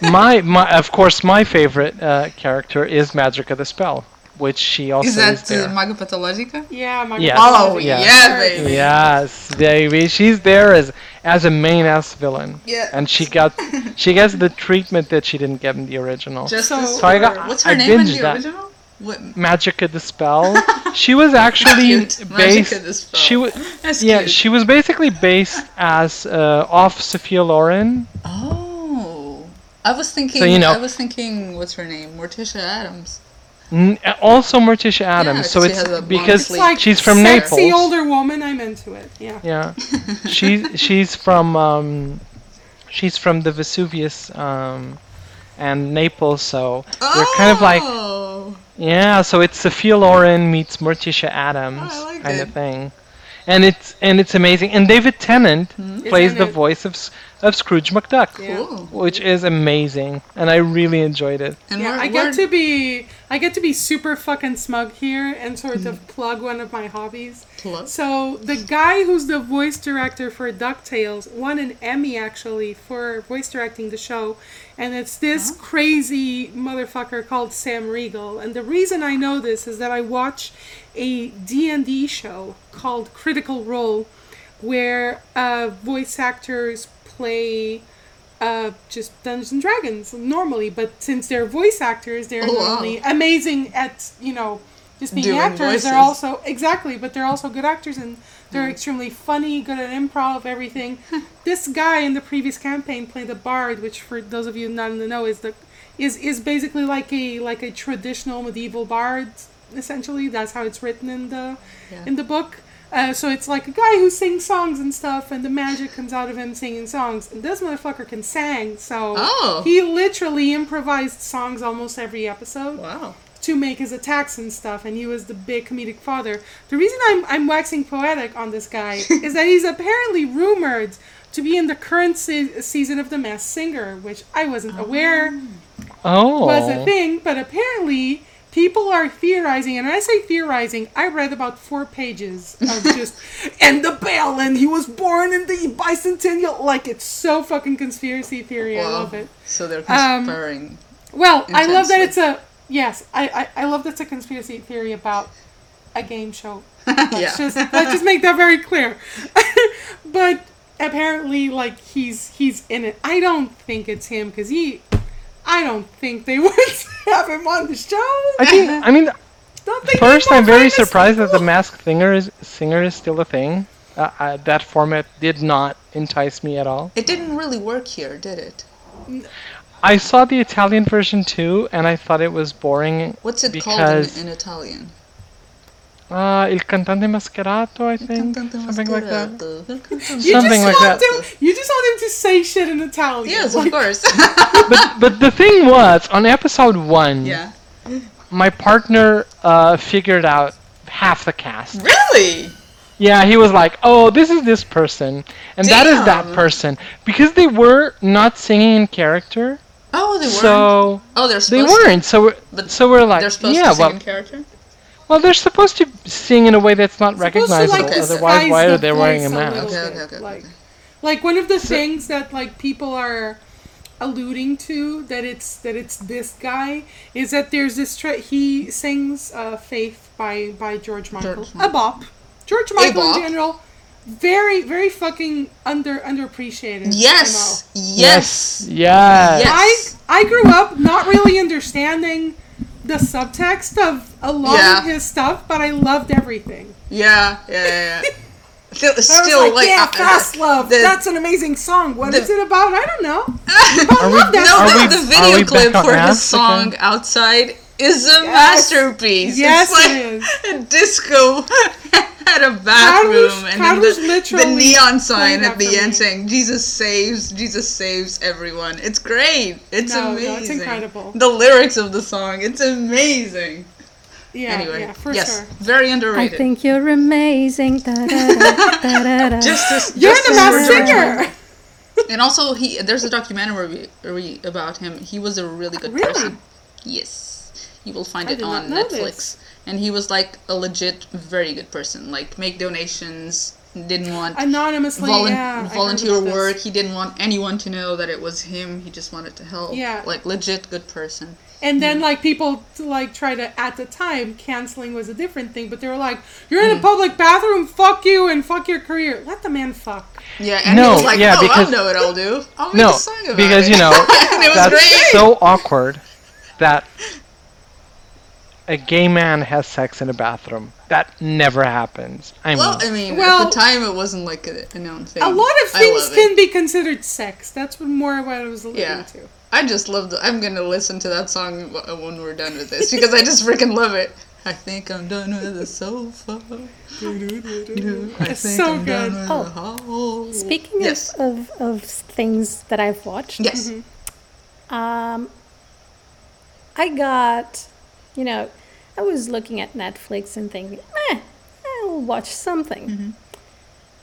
my, my of course my favorite uh, character is Magica De Spell which she also is is, that there uh, Maga Pathologica? Yeah, my Yes. Oh Yeah. yeah, baby. yes baby she's there as as a main ass villain Yeah. and she got she gets the treatment that she didn't get in the original Just So- So I got- What's her I name in binged the that. Original? What? Magica De Spell. She was actually Cute. based. Magica De Spell. She was yeah. cute. She was basically based as uh, off Sophia Loren. Oh. I was thinking. So, you know- I was thinking. What's her name? Morticia Addams. N- also Morticia Addams. Yeah, so it's has a long because It's like she's from sexy Naples. older woman. I'm into it. Yeah. Yeah, she's she's from um, she's from the Vesuvius um, and Naples. So they're kind of like Oh. Yeah, so it's Sophia Loren meets Morticia Addams Oh, like kind it. of thing, and it's and it's amazing. And David Tennant hmm? plays Isn't the it? voice of of Scrooge McDuck, Yeah. Cool. which is amazing, and I really enjoyed it. And Yeah, where, I where- get to be I get to be super fucking smug here and sort of plug one of my hobbies. Plug? So the guy who's the voice director for DuckTales won an Emmy actually for voice directing the show, and it's this crazy motherfucker called Sam Riegel. And the reason I know this is that I watch a D&D show called Critical Role where uh, voice actors play uh, just Dungeons and Dragons normally, but since they're voice actors, they're Oh, not wow. amazing at you know just being Doing actors, voices. they're also exactly, but they're also good actors and they're Hmm. extremely funny, good at improv, everything. this guy in the previous campaign played the bard, which for those of you not in the know is the is is basically like a like a traditional medieval bard. Essentially, that's how it's written in the Yeah. in the book. Uh, so it's like a guy who sings songs and stuff, and the magic comes out of him singing songs. And this motherfucker can sing, so Oh. he literally improvised songs almost every episode Wow. to make his attacks and stuff, and he was the big comedic father. The reason I'm I'm waxing poetic on this guy is that he's apparently rumored to be in the current se- season of The Masked Singer, which I wasn't aware Oh, was a thing, but apparently people are theorizing, and when I say theorizing, I read about four pages of just and the bell, and he was born in the bicentennial. Like it's so fucking conspiracy theory. I love it. So they're Um, conspiring. Well, I love that it's a yes. I, I I love that's a conspiracy theory about a game show. yeah. Let's just let's just make that very clear. but apparently, like he's he's in it. I don't think it's him because he. I don't think they would have him on the show. I think I mean Don't think first I'm very surprised than that the you. masked singer is singer is still a thing. Uh, uh, that format did not entice me at all. It didn't really work here, did it? I saw the Italian version too, and I thought it was boring. What's it called in, in Italian? Uh, Il cantante mascherato, I think, something like that. You something just like want that. Him, you just want him to say shit in Italian. Yes, Like, of course. But but the thing was, on episode one, yeah. my partner uh, figured out half the cast. Really? Yeah, he was like, "Oh, this is this person, and that is that person," because they were not singing in character. Oh, they weren't. So oh, they're supposed they weren't. So we're, But so we're like, they're supposed yeah, to sing well, in character. Well, they're supposed to sing in a way that's not supposed to, recognizable. like, disguise Otherwise, why the are they wearing a voice mask? little Okay, bit, okay, okay, like- okay. Like one of the things that like people are alluding to that it's that it's this guy is that there's this tra- he sings uh, "Faith" by by George Michael, George a bop. George Michael bop. in general, very very fucking under underappreciated. Yes. MO. Yes. Yes. Yes. I I grew up not really understanding the subtext of a lot Yeah. of his stuff, but I loved everything. Yeah. Yeah. Yeah. yeah. Still, I was still like, like, yeah, uh, fast love. the- That's an amazing song. What the- is it about? I don't know. Are we, love that No, the, we, the video clip for his song again? "Outside" is a Yes. masterpiece. Yes, it's like it is. a disco at a bathroom, Carlos- and Carlos then the, the literally neon sign at the end me. saying "Jesus saves, Jesus saves everyone." It's great. It's No, no, amazing. it's incredible. The lyrics of the song, it's amazing. Yeah, anyway, yeah, for yes, sure. very underrated. I think you're amazing. Da, da, da, da, da, da. just as, You're just the as singer. And also, he there's a documentary about him. He was a really good Really? person. Yes, you will find I it on Netflix. this. And he was like a legit, very good person. Like make donations. Didn't want Anonymously, volun- yeah. Volunteer about this. work. He didn't want anyone to know that it was him. He just wanted to help. Yeah. like legit good person. And Hmm. then like people like try to at the time canceling was a different thing, but they were like, "You're Hmm. in a public bathroom, fuck you and fuck your career." Let the man fuck. Yeah, and No, he was like, yeah, "Oh, because- I know what I'll do. I'll make No, a song about because it." you know and it was that's great. so awkward that a gay man has sex in a bathroom. That never happens. I mean, Well, I mean, Well- at the time it wasn't like a, a known thing. A lot of things love it. can be considered sex. That's what more what I was alluding Yeah. to. I just love the. I'm gonna listen to that song when we're done with this because I just freaking love it. I think I'm done with the sofa. I It's think so I'm good. done with Oh. the hall. Speaking Yes. of, of, of things that I've watched, Yes. um, I got, you know, I was looking at Netflix and thinking, eh, I'll watch something.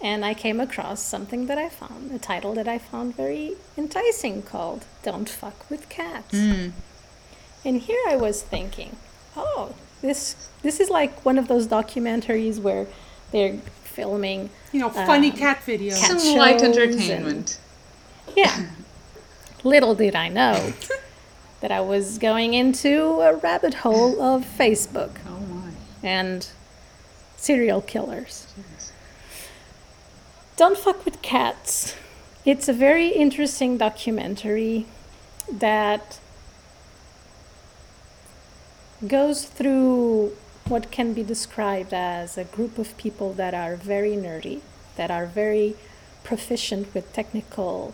And I came across something that I found, a title that I found very enticing called Don't Fuck with Cats. And here I was thinking, oh, this this is like one of those documentaries where they're filming You know, funny Um, cat videos. cat- Some light shows entertainment. Yeah. Little did I know that I was going into a rabbit hole of Facebook Oh my. and serial killers. Don't fuck with cats. It's a very interesting documentary that goes through what can be described as a group of people that are very nerdy, that are very proficient with technical,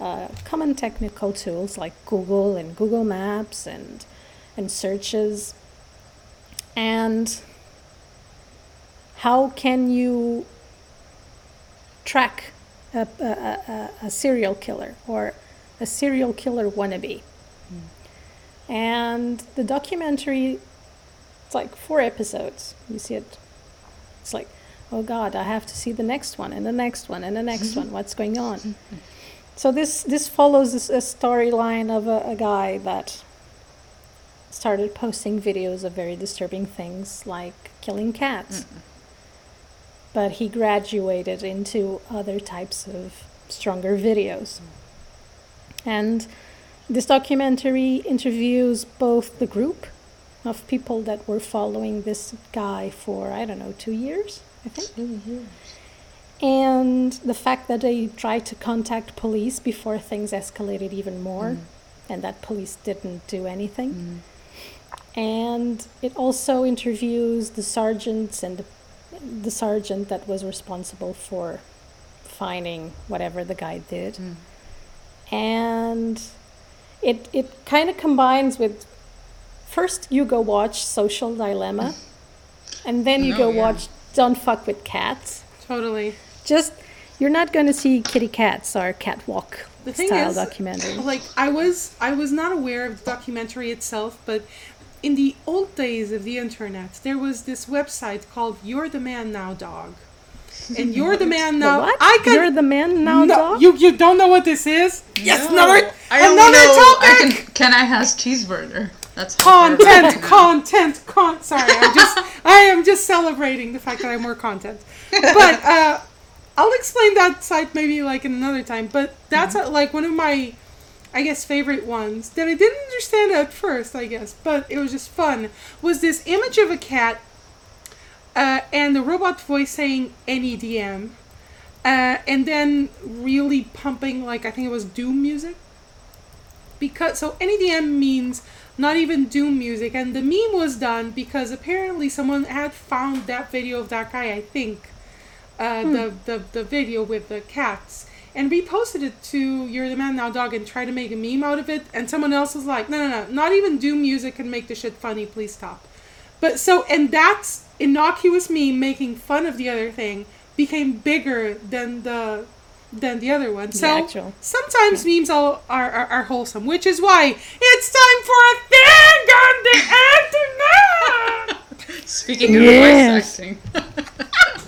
uh, common technical tools like Google and Google Maps and and searches. And how can you track a, a, a, a serial killer or a serial killer wannabe? And the documentary, it's like four episodes. You see it. It's like, oh God, I have to see the next one and the next one and the next one. What's going on? So this this follows a storyline of a, a guy that started posting videos of very disturbing things like killing cats. But he graduated into other types of stronger videos. And this documentary interviews both the group of people that were following this guy for, I don't know, two years, I think. And the fact that they tried to contact police before things escalated even more, mm. and that police didn't do anything. Mm. And it also interviews the sergeants and the, the sergeant that was responsible for finding whatever the guy did. Mm. And it it kind of combines with first you go watch Social Dilemma, and then you No, go yeah. watch Don't Fuck with Cats. Totally. Just you're not going to see kitty cats or catwalk The thing style is, documentary. like I was, I was not aware of the documentary itself, but in the old days of the internet, there was this website called "You're the Man Now, Dog," and "You're the Man The Now." what? I can. You're the man now, no, dog. You you don't know what this is? Yes, No, another I only another know I topic. can. Can I has cheeseburger? That's how content, content, con. Sorry, I'm just I am just celebrating the fact that I'm more content. But uh, I'll explain that site maybe like in another time. But that's uh like one of my, I guess, favorite ones that I didn't understand at first. I guess, but it was just fun. Was this image of a cat, uh, and the robot voice saying NEDM, uh, and then really pumping like I think it was Doom music. Because so NEDM means not even Doom music, and the meme was done because apparently someone had found that video of that guy. I think uh, the, the the video with the cats and reposted it to You're the Man Now Dog and tried to make a meme out of it. And someone else was like, no, no, no, not even Doom music can make the shit funny. Please stop. But so, and that's innocuous meme making fun of the other thing became bigger than the than the other one. So actual. sometimes memes all are, are, are wholesome, which is why it's time for a thing on the internet. Speaking of Yes. voice acting.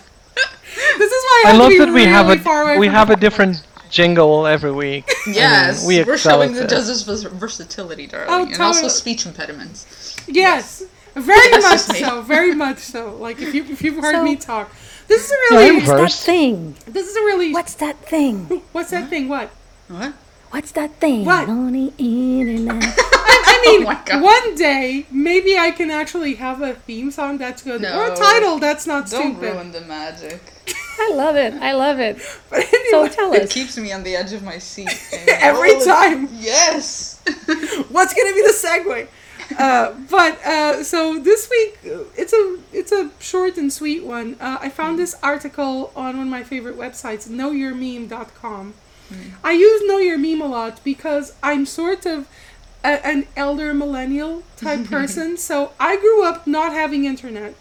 this is why I, I love that we really have a we have a different jingle every week. Yes, we we're showing at the this. judge's vers- versatility, darling, Oh, and also totally. speech impediments. Yes, very That's much me. so. Very much so. Like if you if you've heard So- me talk, this is a really I'm What's that thing? this is a really What's that thing? what's that thing? What? What? What's that thing What? on the internet? I mean, Oh my God. one day maybe I can actually have a theme song that's good or a title that's not Don't stupid. ruin the magic. I love it. I love it. But So anyway, tell It keeps me on the edge of my seat. every all of- time. Yes. What's gonna be the segue? Uh, but uh, so this week uh, it's a it's a short and sweet one. Uh, I found this article on one of my favorite websites, knowyourmeme.com. I use Know Your Meme a lot because I'm sort of a, an elder millennial type person. So I grew up not having internet,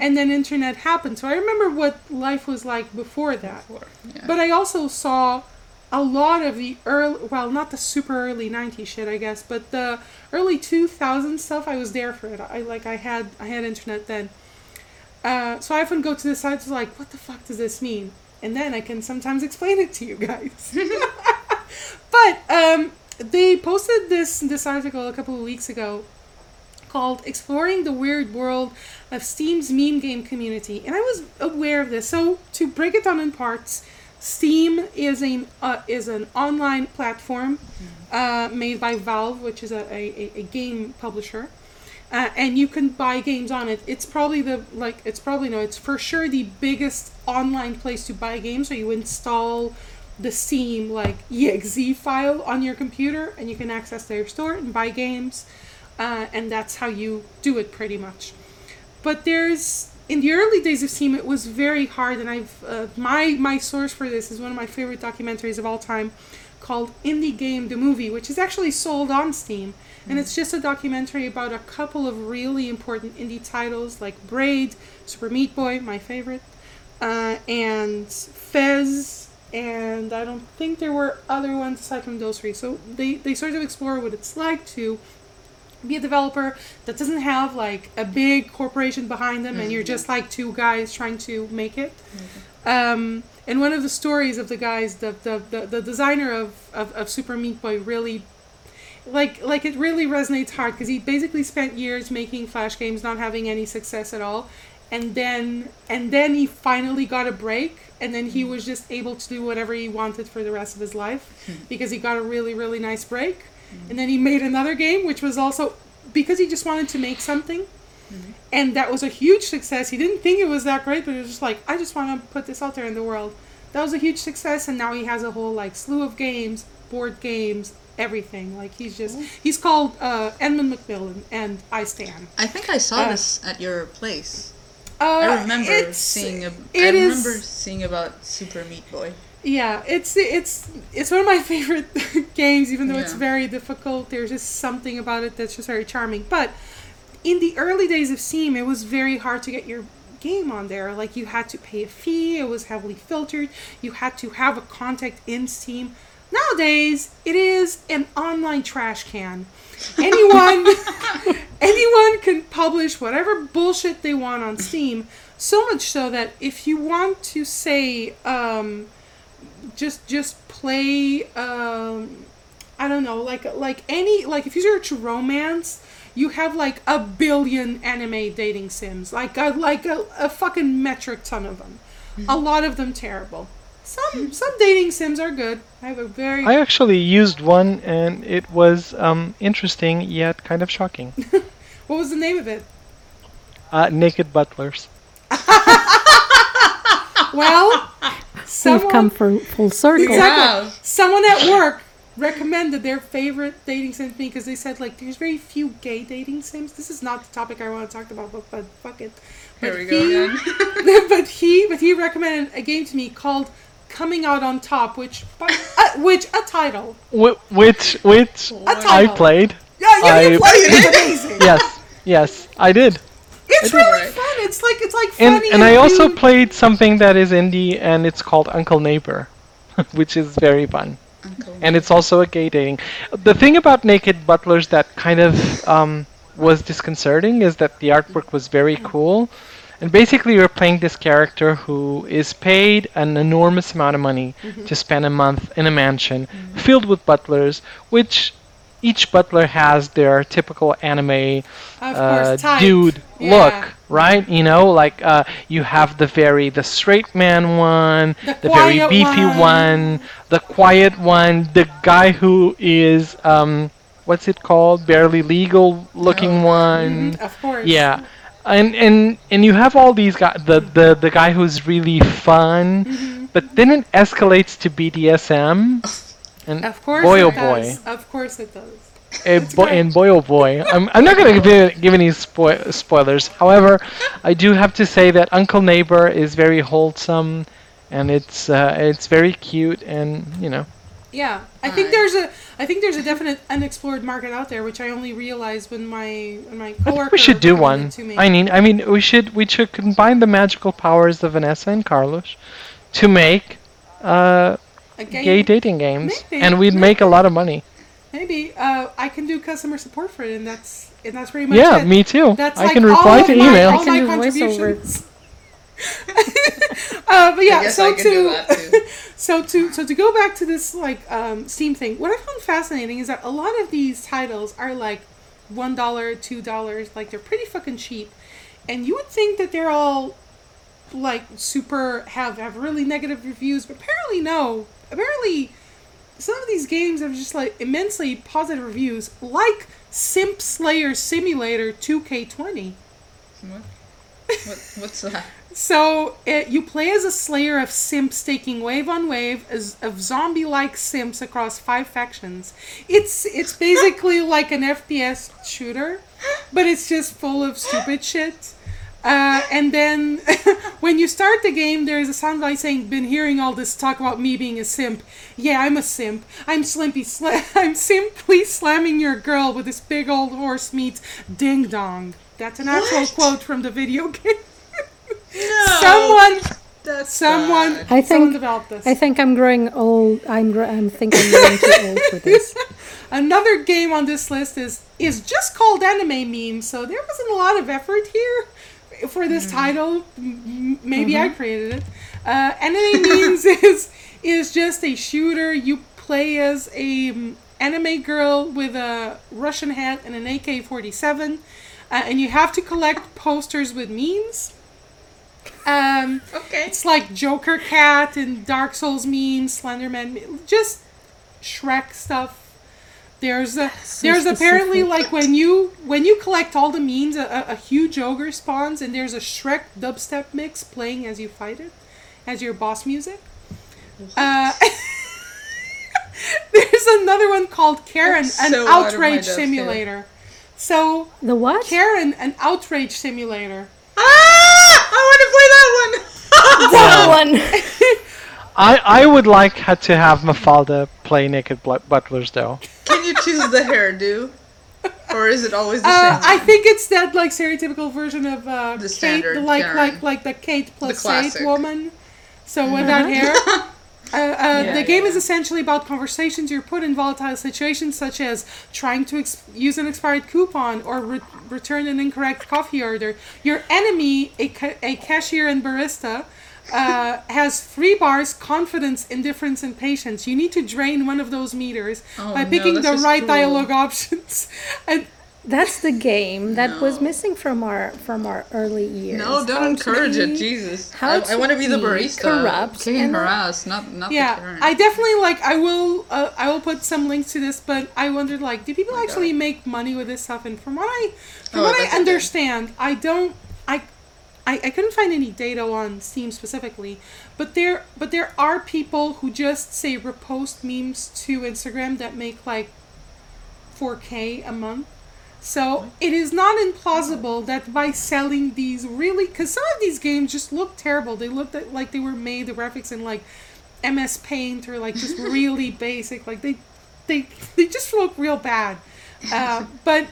and then internet happened. So I remember what life was like before that. Yeah. But I also saw a lot of the early, well, not the super early '90s shit, I guess, but the early 2000s stuff. I was there for it. I like, I had, I had internet then. Uh, so I often go to the sites like, what the fuck does this mean? And then I can sometimes explain it to you guys. but um, they posted this this article a couple of weeks ago called "Exploring the Weird World of Steam's Meme Game Community," and I was aware of this. So to break it down in parts, Steam is an uh, is an online platform uh, made by Valve, which is a, a, a game publisher. Uh, and you can buy games on it. It's probably the like it's probably no, it's for sure the biggest online place to buy games. So you install the Steam like exe file on your computer, and you can access their store and buy games, uh, and that's how you do it pretty much. But there's in the early days of Steam, it was very hard, and I've uh, my my source for this is one of my favorite documentaries of all time, called Indie Game the Movie, which is actually sold on Steam, and it's just a documentary about a couple of really important indie titles like Braid, Super Meat Boy, my favorite, uh, and Fez, and I don't think there were other ones aside from those three. So they they sort of explore what it's like to be a developer that doesn't have like a big corporation behind them and you're just like two guys trying to make it. Um, and one of the stories of the guys the the, the, the designer of, of, of super meat boy really like like it really resonates hard because he basically spent years making flash games not having any success at all. And then and then he finally got a break and then he was just able to do whatever he wanted for the rest of his life because he got a really really nice break. And then he made another game which was also because he just wanted to make something. And that was a huge success. He didn't think it was that great but it was just like i just want to put this out there in the world. That was a huge success and now he has a whole like slew of games board games everything. Like he's just he's called uh Edmund McMillen and i stand I think I saw Uh, this at your place. Uh, I remember seeing. A, I it is- remember seeing about Super Meat Boy. Yeah, it's it's it's one of my favorite games, even though it's very difficult. There's just something about it that's just very charming. But in the early days of Steam, it was very hard to get your game on there. Like you had to pay a fee. It was heavily filtered. You had to have a contact in Steam. Nowadays, it is an online trash can. Anyone anyone can publish whatever bullshit they want on Steam. So much so that if you want to say um, just just play um I don't know, like like any like if you search romance, you have like a billion anime dating sims, like a, like a, a fucking metric ton of them. A lot of them terrible. Some some dating sims are good. I have a very I actually used one, and it was um, interesting yet kind of shocking. what was the name of it? Uh, naked butlers. Well, We've someone come for full circle. Exactly. Wow. someone at work recommended their favorite dating sim to me because they said like there's very few gay dating sims. This is not the topic I want to talk about, but, but fuck it. Here But we go he- again. but he but he recommended a game to me called Coming Out on Top, which but, uh, which a title. Wh- which which A I title. played. Yeah, yeah, you I- played it. It's amazing. Yes, yes, I did. It's I really Right. fun. It's like it's like funny. And funny. and I also cute. played something that is indie, and it's called Uncle Neighbor, which is very fun. Uncle. and it's also a gay dating. The thing about Naked Butlers that kind of um, was disconcerting is that the artwork was very cool, and basically you're playing this character who is paid an enormous amount of money to spend a month in a mansion filled with butlers, which each butler has their typical anime uh, course dude Yeah. look, right? You know, like uh, you have the very the straight man one, The the, very beefy one. one. the quiet one, the guy who is um, what's it called? Barely legal looking one. Mhm, of course. Yeah. And, and and you have all these guys the, the, the guy who's really fun Mm-hmm. but then it escalates to BDSM and Of course boy oh does. boy Of course it does. Eh, It's bo- and boy, oh boy, I'm, I'm not going to give, give any spo- spoilers. However, I do have to say that Uncle Neighbor is very wholesome, and it's uh, it's very cute, and you know, Yeah, I think there's a I think there's a definite unexplored market out there, which I only realized when my when my I coworker. think we should do one. I mean, I mean, we should we should combine the magical powers of Vanessa and Carlos to make uh, a gay dating games, Maybe, and we'd make a lot of money. Maybe uh, I can do customer support for it, and that's and that's pretty much Yeah, it. me too. That's I like can all reply of to my- email. all I can my do contributions. uh, but yeah, so to do that too. so to so to go back to this like um, Steam thing, what I found fascinating is that a lot of these titles are like one dollar, two dollars, like they're pretty fucking cheap, and you would think that they're all like super have have really negative reviews, but apparently no. Apparently, some of these games have just like immensely positive reviews, like Simp Slayer Simulator 2K20. What? what? What's that? So it, you play as a slayer of simps, taking wave on wave as, of zombie-like simps across five factions. It's it's basically like an FPS shooter, but it's just full of stupid shit. Uh, and then when you start the game, there's a soundbite saying, "Been hearing all this talk about me being a simp. Yeah, I'm a simp. I'm slimpy. Sl- I'm simply slamming your girl with this big old horse meat ding dong." That's an actual quote from the video game. No. Someone, That's someone, bad. I someone think- developed this. I think I'm growing old. I'm. Gr- I'm thinking I'm growing too old for this. Another game on this list is is just called anime meme, so there wasn't a lot of effort here for this title. M- m- Maybe I created it. Uh, anime memes is is just a shooter. You play as a um, anime girl with a Russian hat and an AK forty seven, uh, and you have to collect posters with memes. Um, Okay. it's like Joker Cat and Dark Souls memes, Slenderman, me- just Shrek stuff. There's a So there's apparently like when you when you collect all the memes, a, a, a huge ogre spawns, and there's a Shrek dubstep mix playing as you fight it, as your boss music. Uh, there's another one called Karen, That's an so out of my outrage depth here. simulator. So The what? Karen, an outrage simulator. Ah! I want to play that one. That one. I I would like ha- to have Mafalda play naked butlers though. Can you choose the hairdo, or is it always the Uh, same? I think it's that like stereotypical version of uh, The Kate, standard like Karen. like like the Kate Plus 8 classic. Mm-hmm. woman. So with that hair. Uh, uh, Yeah, the game yeah. is essentially about conversations you're put in volatile situations, such as trying to ex- use an expired coupon or re- return an incorrect coffee order. Your enemy, a, ca- a cashier and barista, uh, has three bars: confidence, indifference, and patience. You need to drain one of those meters Oh, by picking this the right cruel. dialogue options. And That's the game that was missing from our from our early years. No, don't How encourage it, Jesus. how I, I want to be the barista. corrupt Kicking and- harass, not not the yeah, I definitely like. I will. Uh, I will put some links to this, but I wondered like, do people Oh actually God. make money with this stuff? And from what I, from Oh, what I I bet they do. understand, I don't. I, I, I couldn't find any data on Steam specifically, but there, but there are people who just say repost memes to Instagram that make like, 4K a month. So it is not implausible that by selling these really, because some of these games just look terrible. They look that- like they were made the graphics in like MS Paint or like just really basic. Like they, they, they just look real bad. Uh, but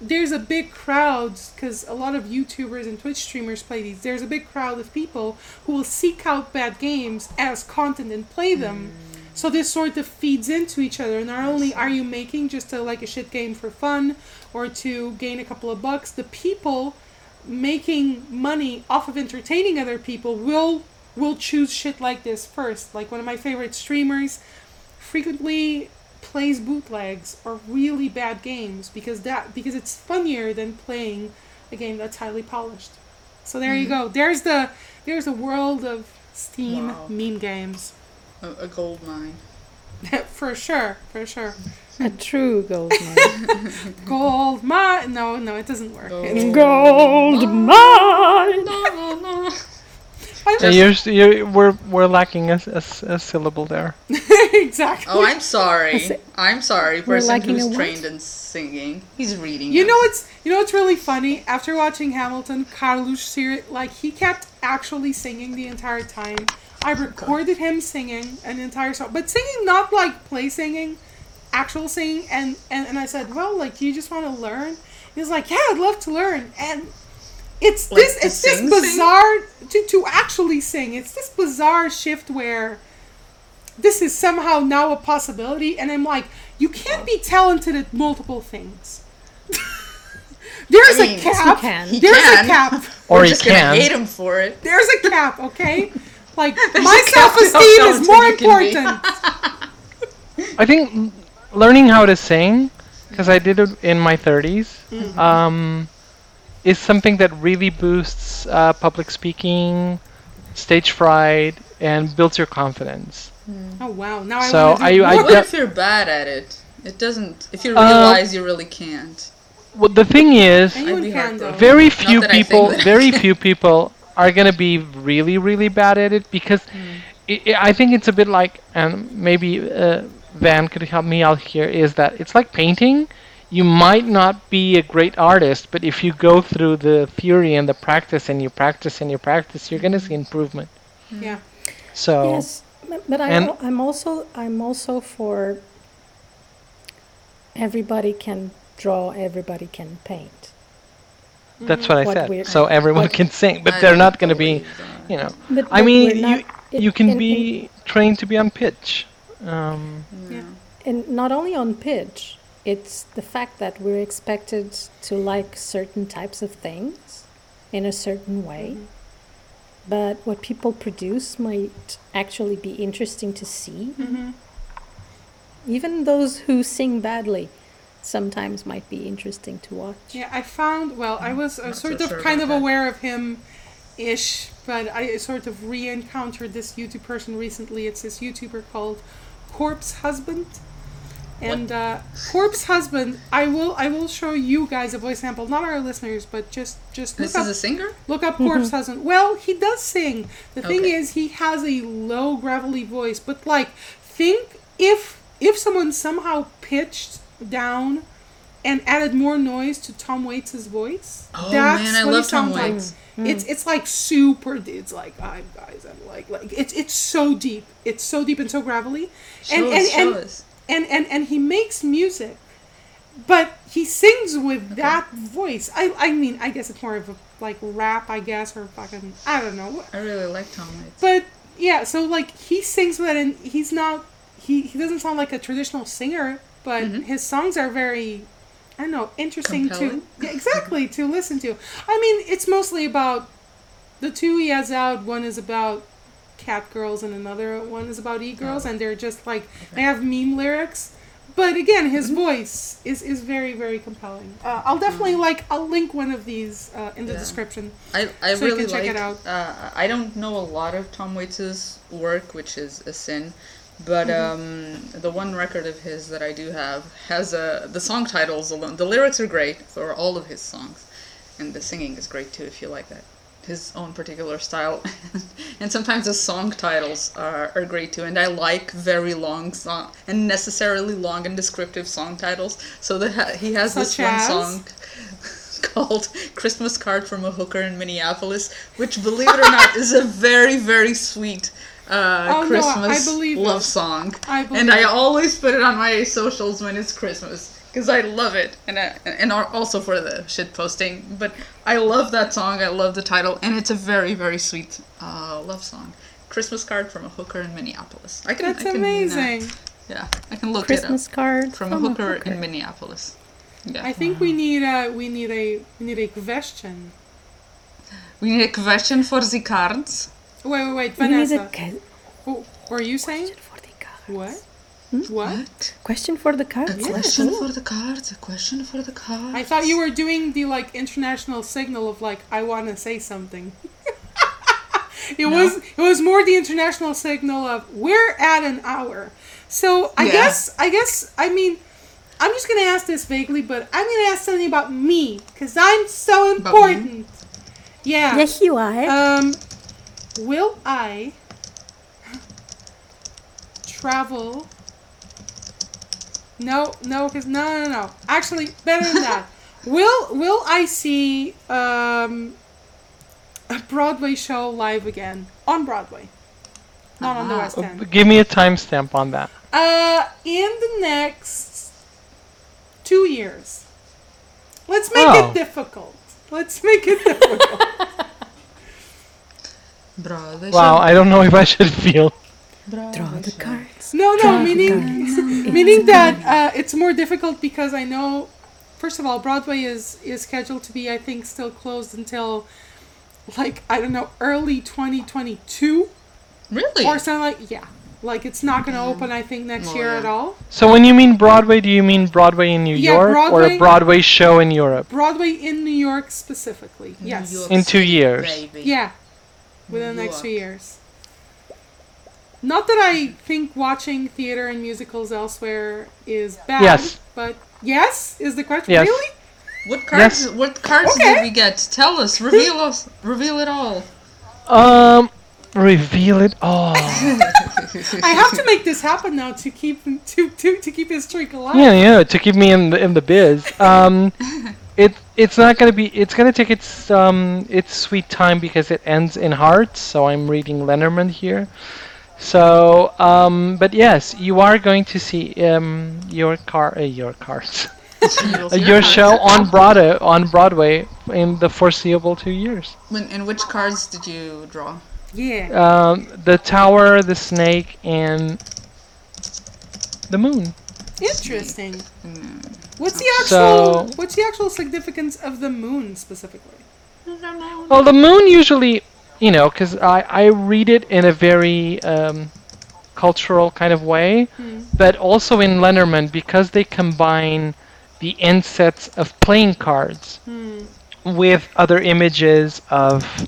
there's a big crowd because a lot of YouTubers and Twitch streamers play these. There's a big crowd of people who will seek out bad games as content and play them. So this sort of feeds into each other. Not only are you making just a, like a shit game for fun or to gain a couple of bucks, the people making money off of entertaining other people will will choose shit like this first. Like one of my favorite streamers frequently plays bootlegs or really bad games because that because it's funnier than playing a game that's highly polished. So there you mm-hmm. go. There's the there's a world of Steam Wow. meme games. A, a gold mine. for sure, for sure. A true gold mine. Gold mine. No, no, it doesn't work. Gold. It's- gold mine. No, no, no. I Yeah, just- you're, you're, we're, we're lacking a, a, a syllable there. exactly. Oh, I'm sorry. I'm sorry, We're person lacking who's a what? trained in singing. He's reading. You it. know what's you know what's really funny? After watching Hamilton, Carlos Sir like he kept actually singing the entire time. I recorded him singing an entire song, but singing not like play singing, actual singing. And and, and I said, well, like do you just want to learn. He was like, yeah, I'd love to learn. And it's Like, this to it's this sing, sing? bizarre to to actually sing. It's this bizarre shift where this is somehow now a possibility and i'm like you can't be talented at multiple things there's I mean, a cap can. There's can. a cap Or We're he just gonna can. hate him for it. there's a cap okay like my a cap to how self-esteem is more talented you can be. important I think learning how to sing, because I did it in my 30s, Mm-hmm. um, is something that really boosts uh, public speaking, stage fright, and builds your confidence. oh wow now i So want to I- do I more. What de- if you're bad at it? It doesn't. If you Uh, realize you really can't. Well, the thing is, can very few that I think people very few people are going to be really really bad at it because Hmm. i i I think it's a bit like and maybe uh, van could help me out here is that it's like painting you might not be a great artist but if you go through the theory and the practice and you practice and you practice you're going to see improvement. Yeah. So Yes, but, but I, And- al- I'm also I'm also for everybody can draw, everybody can paint. that's what i What said. so everyone can sing but I they're don't going to be that. you know. But, i but mean we're not- you in- you can in- be trained to be on pitch. Um, yeah and not only on pitch it's the fact that we're expected to like certain types of things in a certain way but what people produce might actually be interesting to see hmm even those who sing badly sometimes might be interesting to watch Yeah, I found. Well, I was uh, sort so of sure kind of that. aware of him, ish, but I sort of re-encountered this YouTube person recently. It's this YouTuber called Corpse Husband, and uh, Corpse Husband. I will. I will show you guys a voice sample, not our listeners, but just just look This up is a singer. Look up Corpse Husband. Well, he does sing. The thing Okay. is, he has a low gravelly voice. But like, think if if someone somehow pitched down and added more noise to Tom Waits' voice. Oh that's man, I what he love Tom sounds like. Waits. It's it's like super. It's like I'm guys. I'm like like it's it's so deep. It's so deep and so gravelly. Show and us, and, show and us. And and and he makes music but he sings with that voice. I i mean i guess it's more of a like rap i guess or fucking i don't know. I really like Tom Waits. but yeah so like he sings with it and he's not he he doesn't sound like a traditional singer but mm-hmm. his songs are very i don't know interesting Compelling? to exactly to listen to. I mean it's mostly about the two he has out. One is about cat girls and another one is about e girls and they're just like they have meme lyrics but again, his voice is, is very very compelling. Uh, I'll definitely like I'll link one of these uh, in the Yeah. description. I, I So you really can check like. it out. Uh, I don't know a lot of Tom Waits's work, which is a sin, but Mm-hmm. um, the one record of his that I do have has a the song titles alone. The lyrics are great for all of his songs, and the singing is great too if you like that. His own particular style, and sometimes the song titles are, are great too. And I like very long song and necessarily long and descriptive song titles. So that ha- he has this Such one song called Christmas Card from a Hooker in Minneapolis, which, believe it or not, is a very, very sweet uh, Oh, no, Christmas believe love it. song. I believe and I always put it on my socials when it's Christmas because I love it, and I, and al- also for the shit posting. But I love that song. I love the title, and it's a very, very sweet uh, love song. Christmas Card from a Hooker in Minneapolis. I can, That's I can, uh, amazing. yeah, I can look Christmas it card up from a hooker, in Minneapolis. Yeah. I think we need a we need a we need a question. We need a question for the cards. Wait, wait, wait, We need a Vanessa. que- What were you saying? for the cards. What? Hmm? What? Question for the cards. A question sure. for the cards. A question for the cards. I thought you were doing the like international signal of like I want to say something. it No. was it was more the international signal of we're at an hour. So I Yeah. guess I guess I mean I'm just gonna ask this vaguely, but I'm gonna ask something about me because I'm so important. Yeah. Yes, you are. Um, will I travel? No, no, because no, no, no. Actually, better than that. will Will I see um, a Broadway show live again on Broadway, not on the Ah. West End? Give me a timestamp on that. Uh, in the next two years. Let's make Oh. it difficult. Let's make it difficult. Bro, they Wow, I don't know if I should feel. Draw the should- cards. No, no, Draw the meaning cards. meaning that uh, it's more difficult because I know, first of all, Broadway is is scheduled to be, I think, still closed until, like I don't know, early 2022 Really? or something like yeah, like it's not going to open, I think, next Oh, year yeah. at all. So when you mean Broadway, do you mean Broadway in New Yeah, York or a Broadway show in Europe? Broadway in New York specifically, New yes, York In two years. baby. yeah, within the New next few York. years. Not that I think watching theater and musicals elsewhere is bad. Yes. But yes, is the question Yes. really? What cards? Yes. What cards Okay. did we get? Tell us. Reveal us. Reveal it all. Um, reveal it all. I have to make this happen now to keep to to, to keep his streak alive. yeah, yeah, to keep me in the in the biz. Um, it it's not gonna be. It's gonna take its um its sweet time because it ends in hearts. So I'm reading Lenormand here. So um, but yes, you are going to see um your car uh, your cards your your show on Broadway on Broadway in the foreseeable two years. When, and which cards did you draw? Yeah. Um, the tower, the snake, and the moon. Interesting. Hmm. What's the actual So- what's the actual significance of the moon specifically? Well, the moon usually, you know, because I, I read it in a very um, cultural kind of way, Hmm. but also in Lenormand because they combine the insets of playing cards Hmm. with other images of,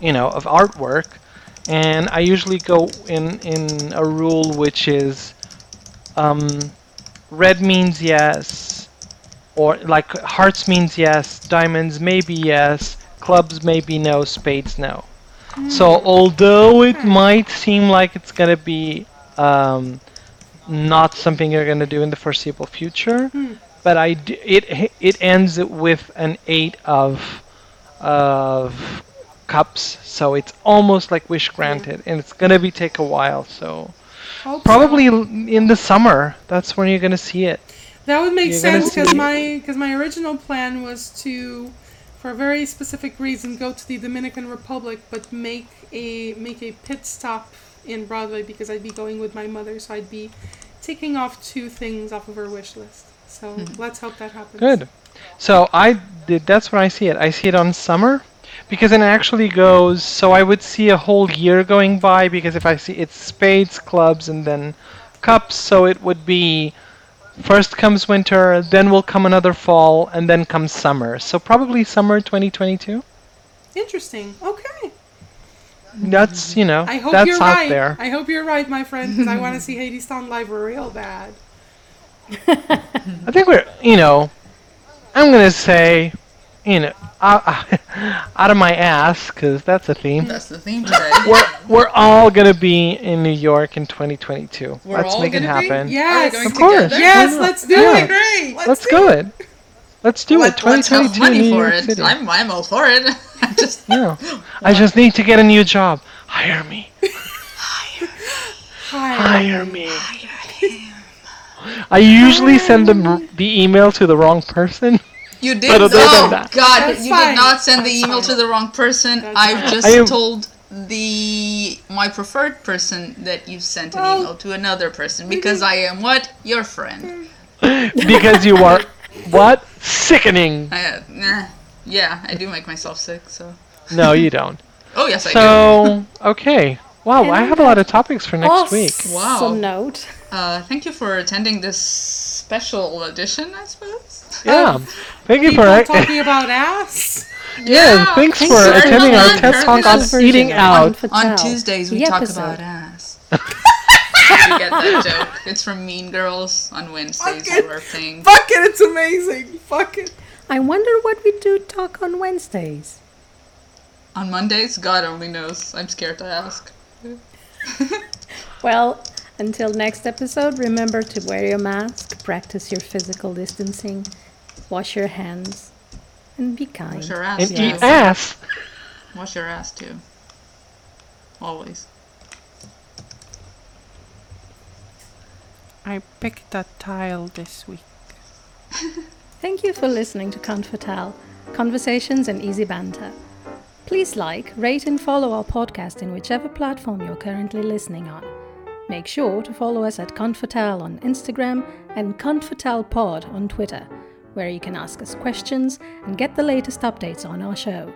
you know, of artwork, and I usually go in in a rule which is, um, red means yes, or like hearts means yes, diamonds maybe yes, clubs maybe no, spades no. So although it might seem like it's gonna be um, not something you're gonna do in the foreseeable future, Hmm. but I d- it it ends with an eight of of cups, so it's almost like wish granted, and it's gonna be take a while. So Hope probably l- in the summer, that's when you're gonna see it. That would make You're gonna sense because see- my because my original plan was to, for a very specific reason, go to the Dominican Republic, but make a make a pit stop in Broadway because I'd be going with my mother, so I'd be taking off two things off of her wish list. So hmm. let's hope that happens. Good. So I did. That's when I see it. I see it on summer, because it actually goes. So I would see a whole year going by because if I see it's spades, clubs, and then cups, so it would be First comes winter, then will come another fall, and then comes summer. So probably summer 2022. Interesting. Okay. That's you know I hope that's you're out right. there. I hope you're right, my friend, because I want to see Hadestown live real bad. I think we're you know I'm gonna say you know out, out of my ass because that's a theme. That's the theme today. We're we're all gonna be in New York in 2022. We're Let's all make it gonna be? happen. Yes. Are we going Of course. together? Yes, let's do Yeah. it. Great. Let's Let's do do it. Let's do it. Let, let's have 2022 money New for York it. City. I'm, I'm all for it. I just Yeah. I just need to get a new job. Hire me. Hi. Hire me. I usually send them the email to the wrong person. You did. But other than Oh that- God! That's you fine. did not send the That's email fine. to the wrong person. That's I've fine. just I am- told the my preferred person that you sent an Well- email to another person because I am what your friend. because you are what? Sickening. I, uh, nah, yeah, I do make myself sick. So. No, you don't. Oh yes, I do. So, okay. Wow, I have a lot of topics for next week. Wow. Awesome note. Uh, thank you for attending this special edition, I suppose. Yeah. Oh, Thank you People for talking about ass. Yeah, thanks Thanks for for attending our coming. TED talk on eating version out. On Tuesdays we talk about ass. you get that joke? It's from Mean Girls. On Wednesdays Okay. we're playing. Fuck it, it's amazing. Fuck it. I wonder what we do talk on Wednesdays. On Mondays, God only knows. I'm scared to ask. Well, until next episode, remember to wear your mask, practice your physical distancing, wash your hands, and be kind. Wash your ass. And too. eat ass. Wash your ass too. Always. I picked a tile this week. Thank you for listening to Confatal, Conversations and Easy Banter. Please like, rate, and follow our podcast in whichever platform you're currently listening on. Make sure to follow us at Confatal on Instagram and ConfatalPod on Twitter, where you can ask us questions and get the latest updates on our show.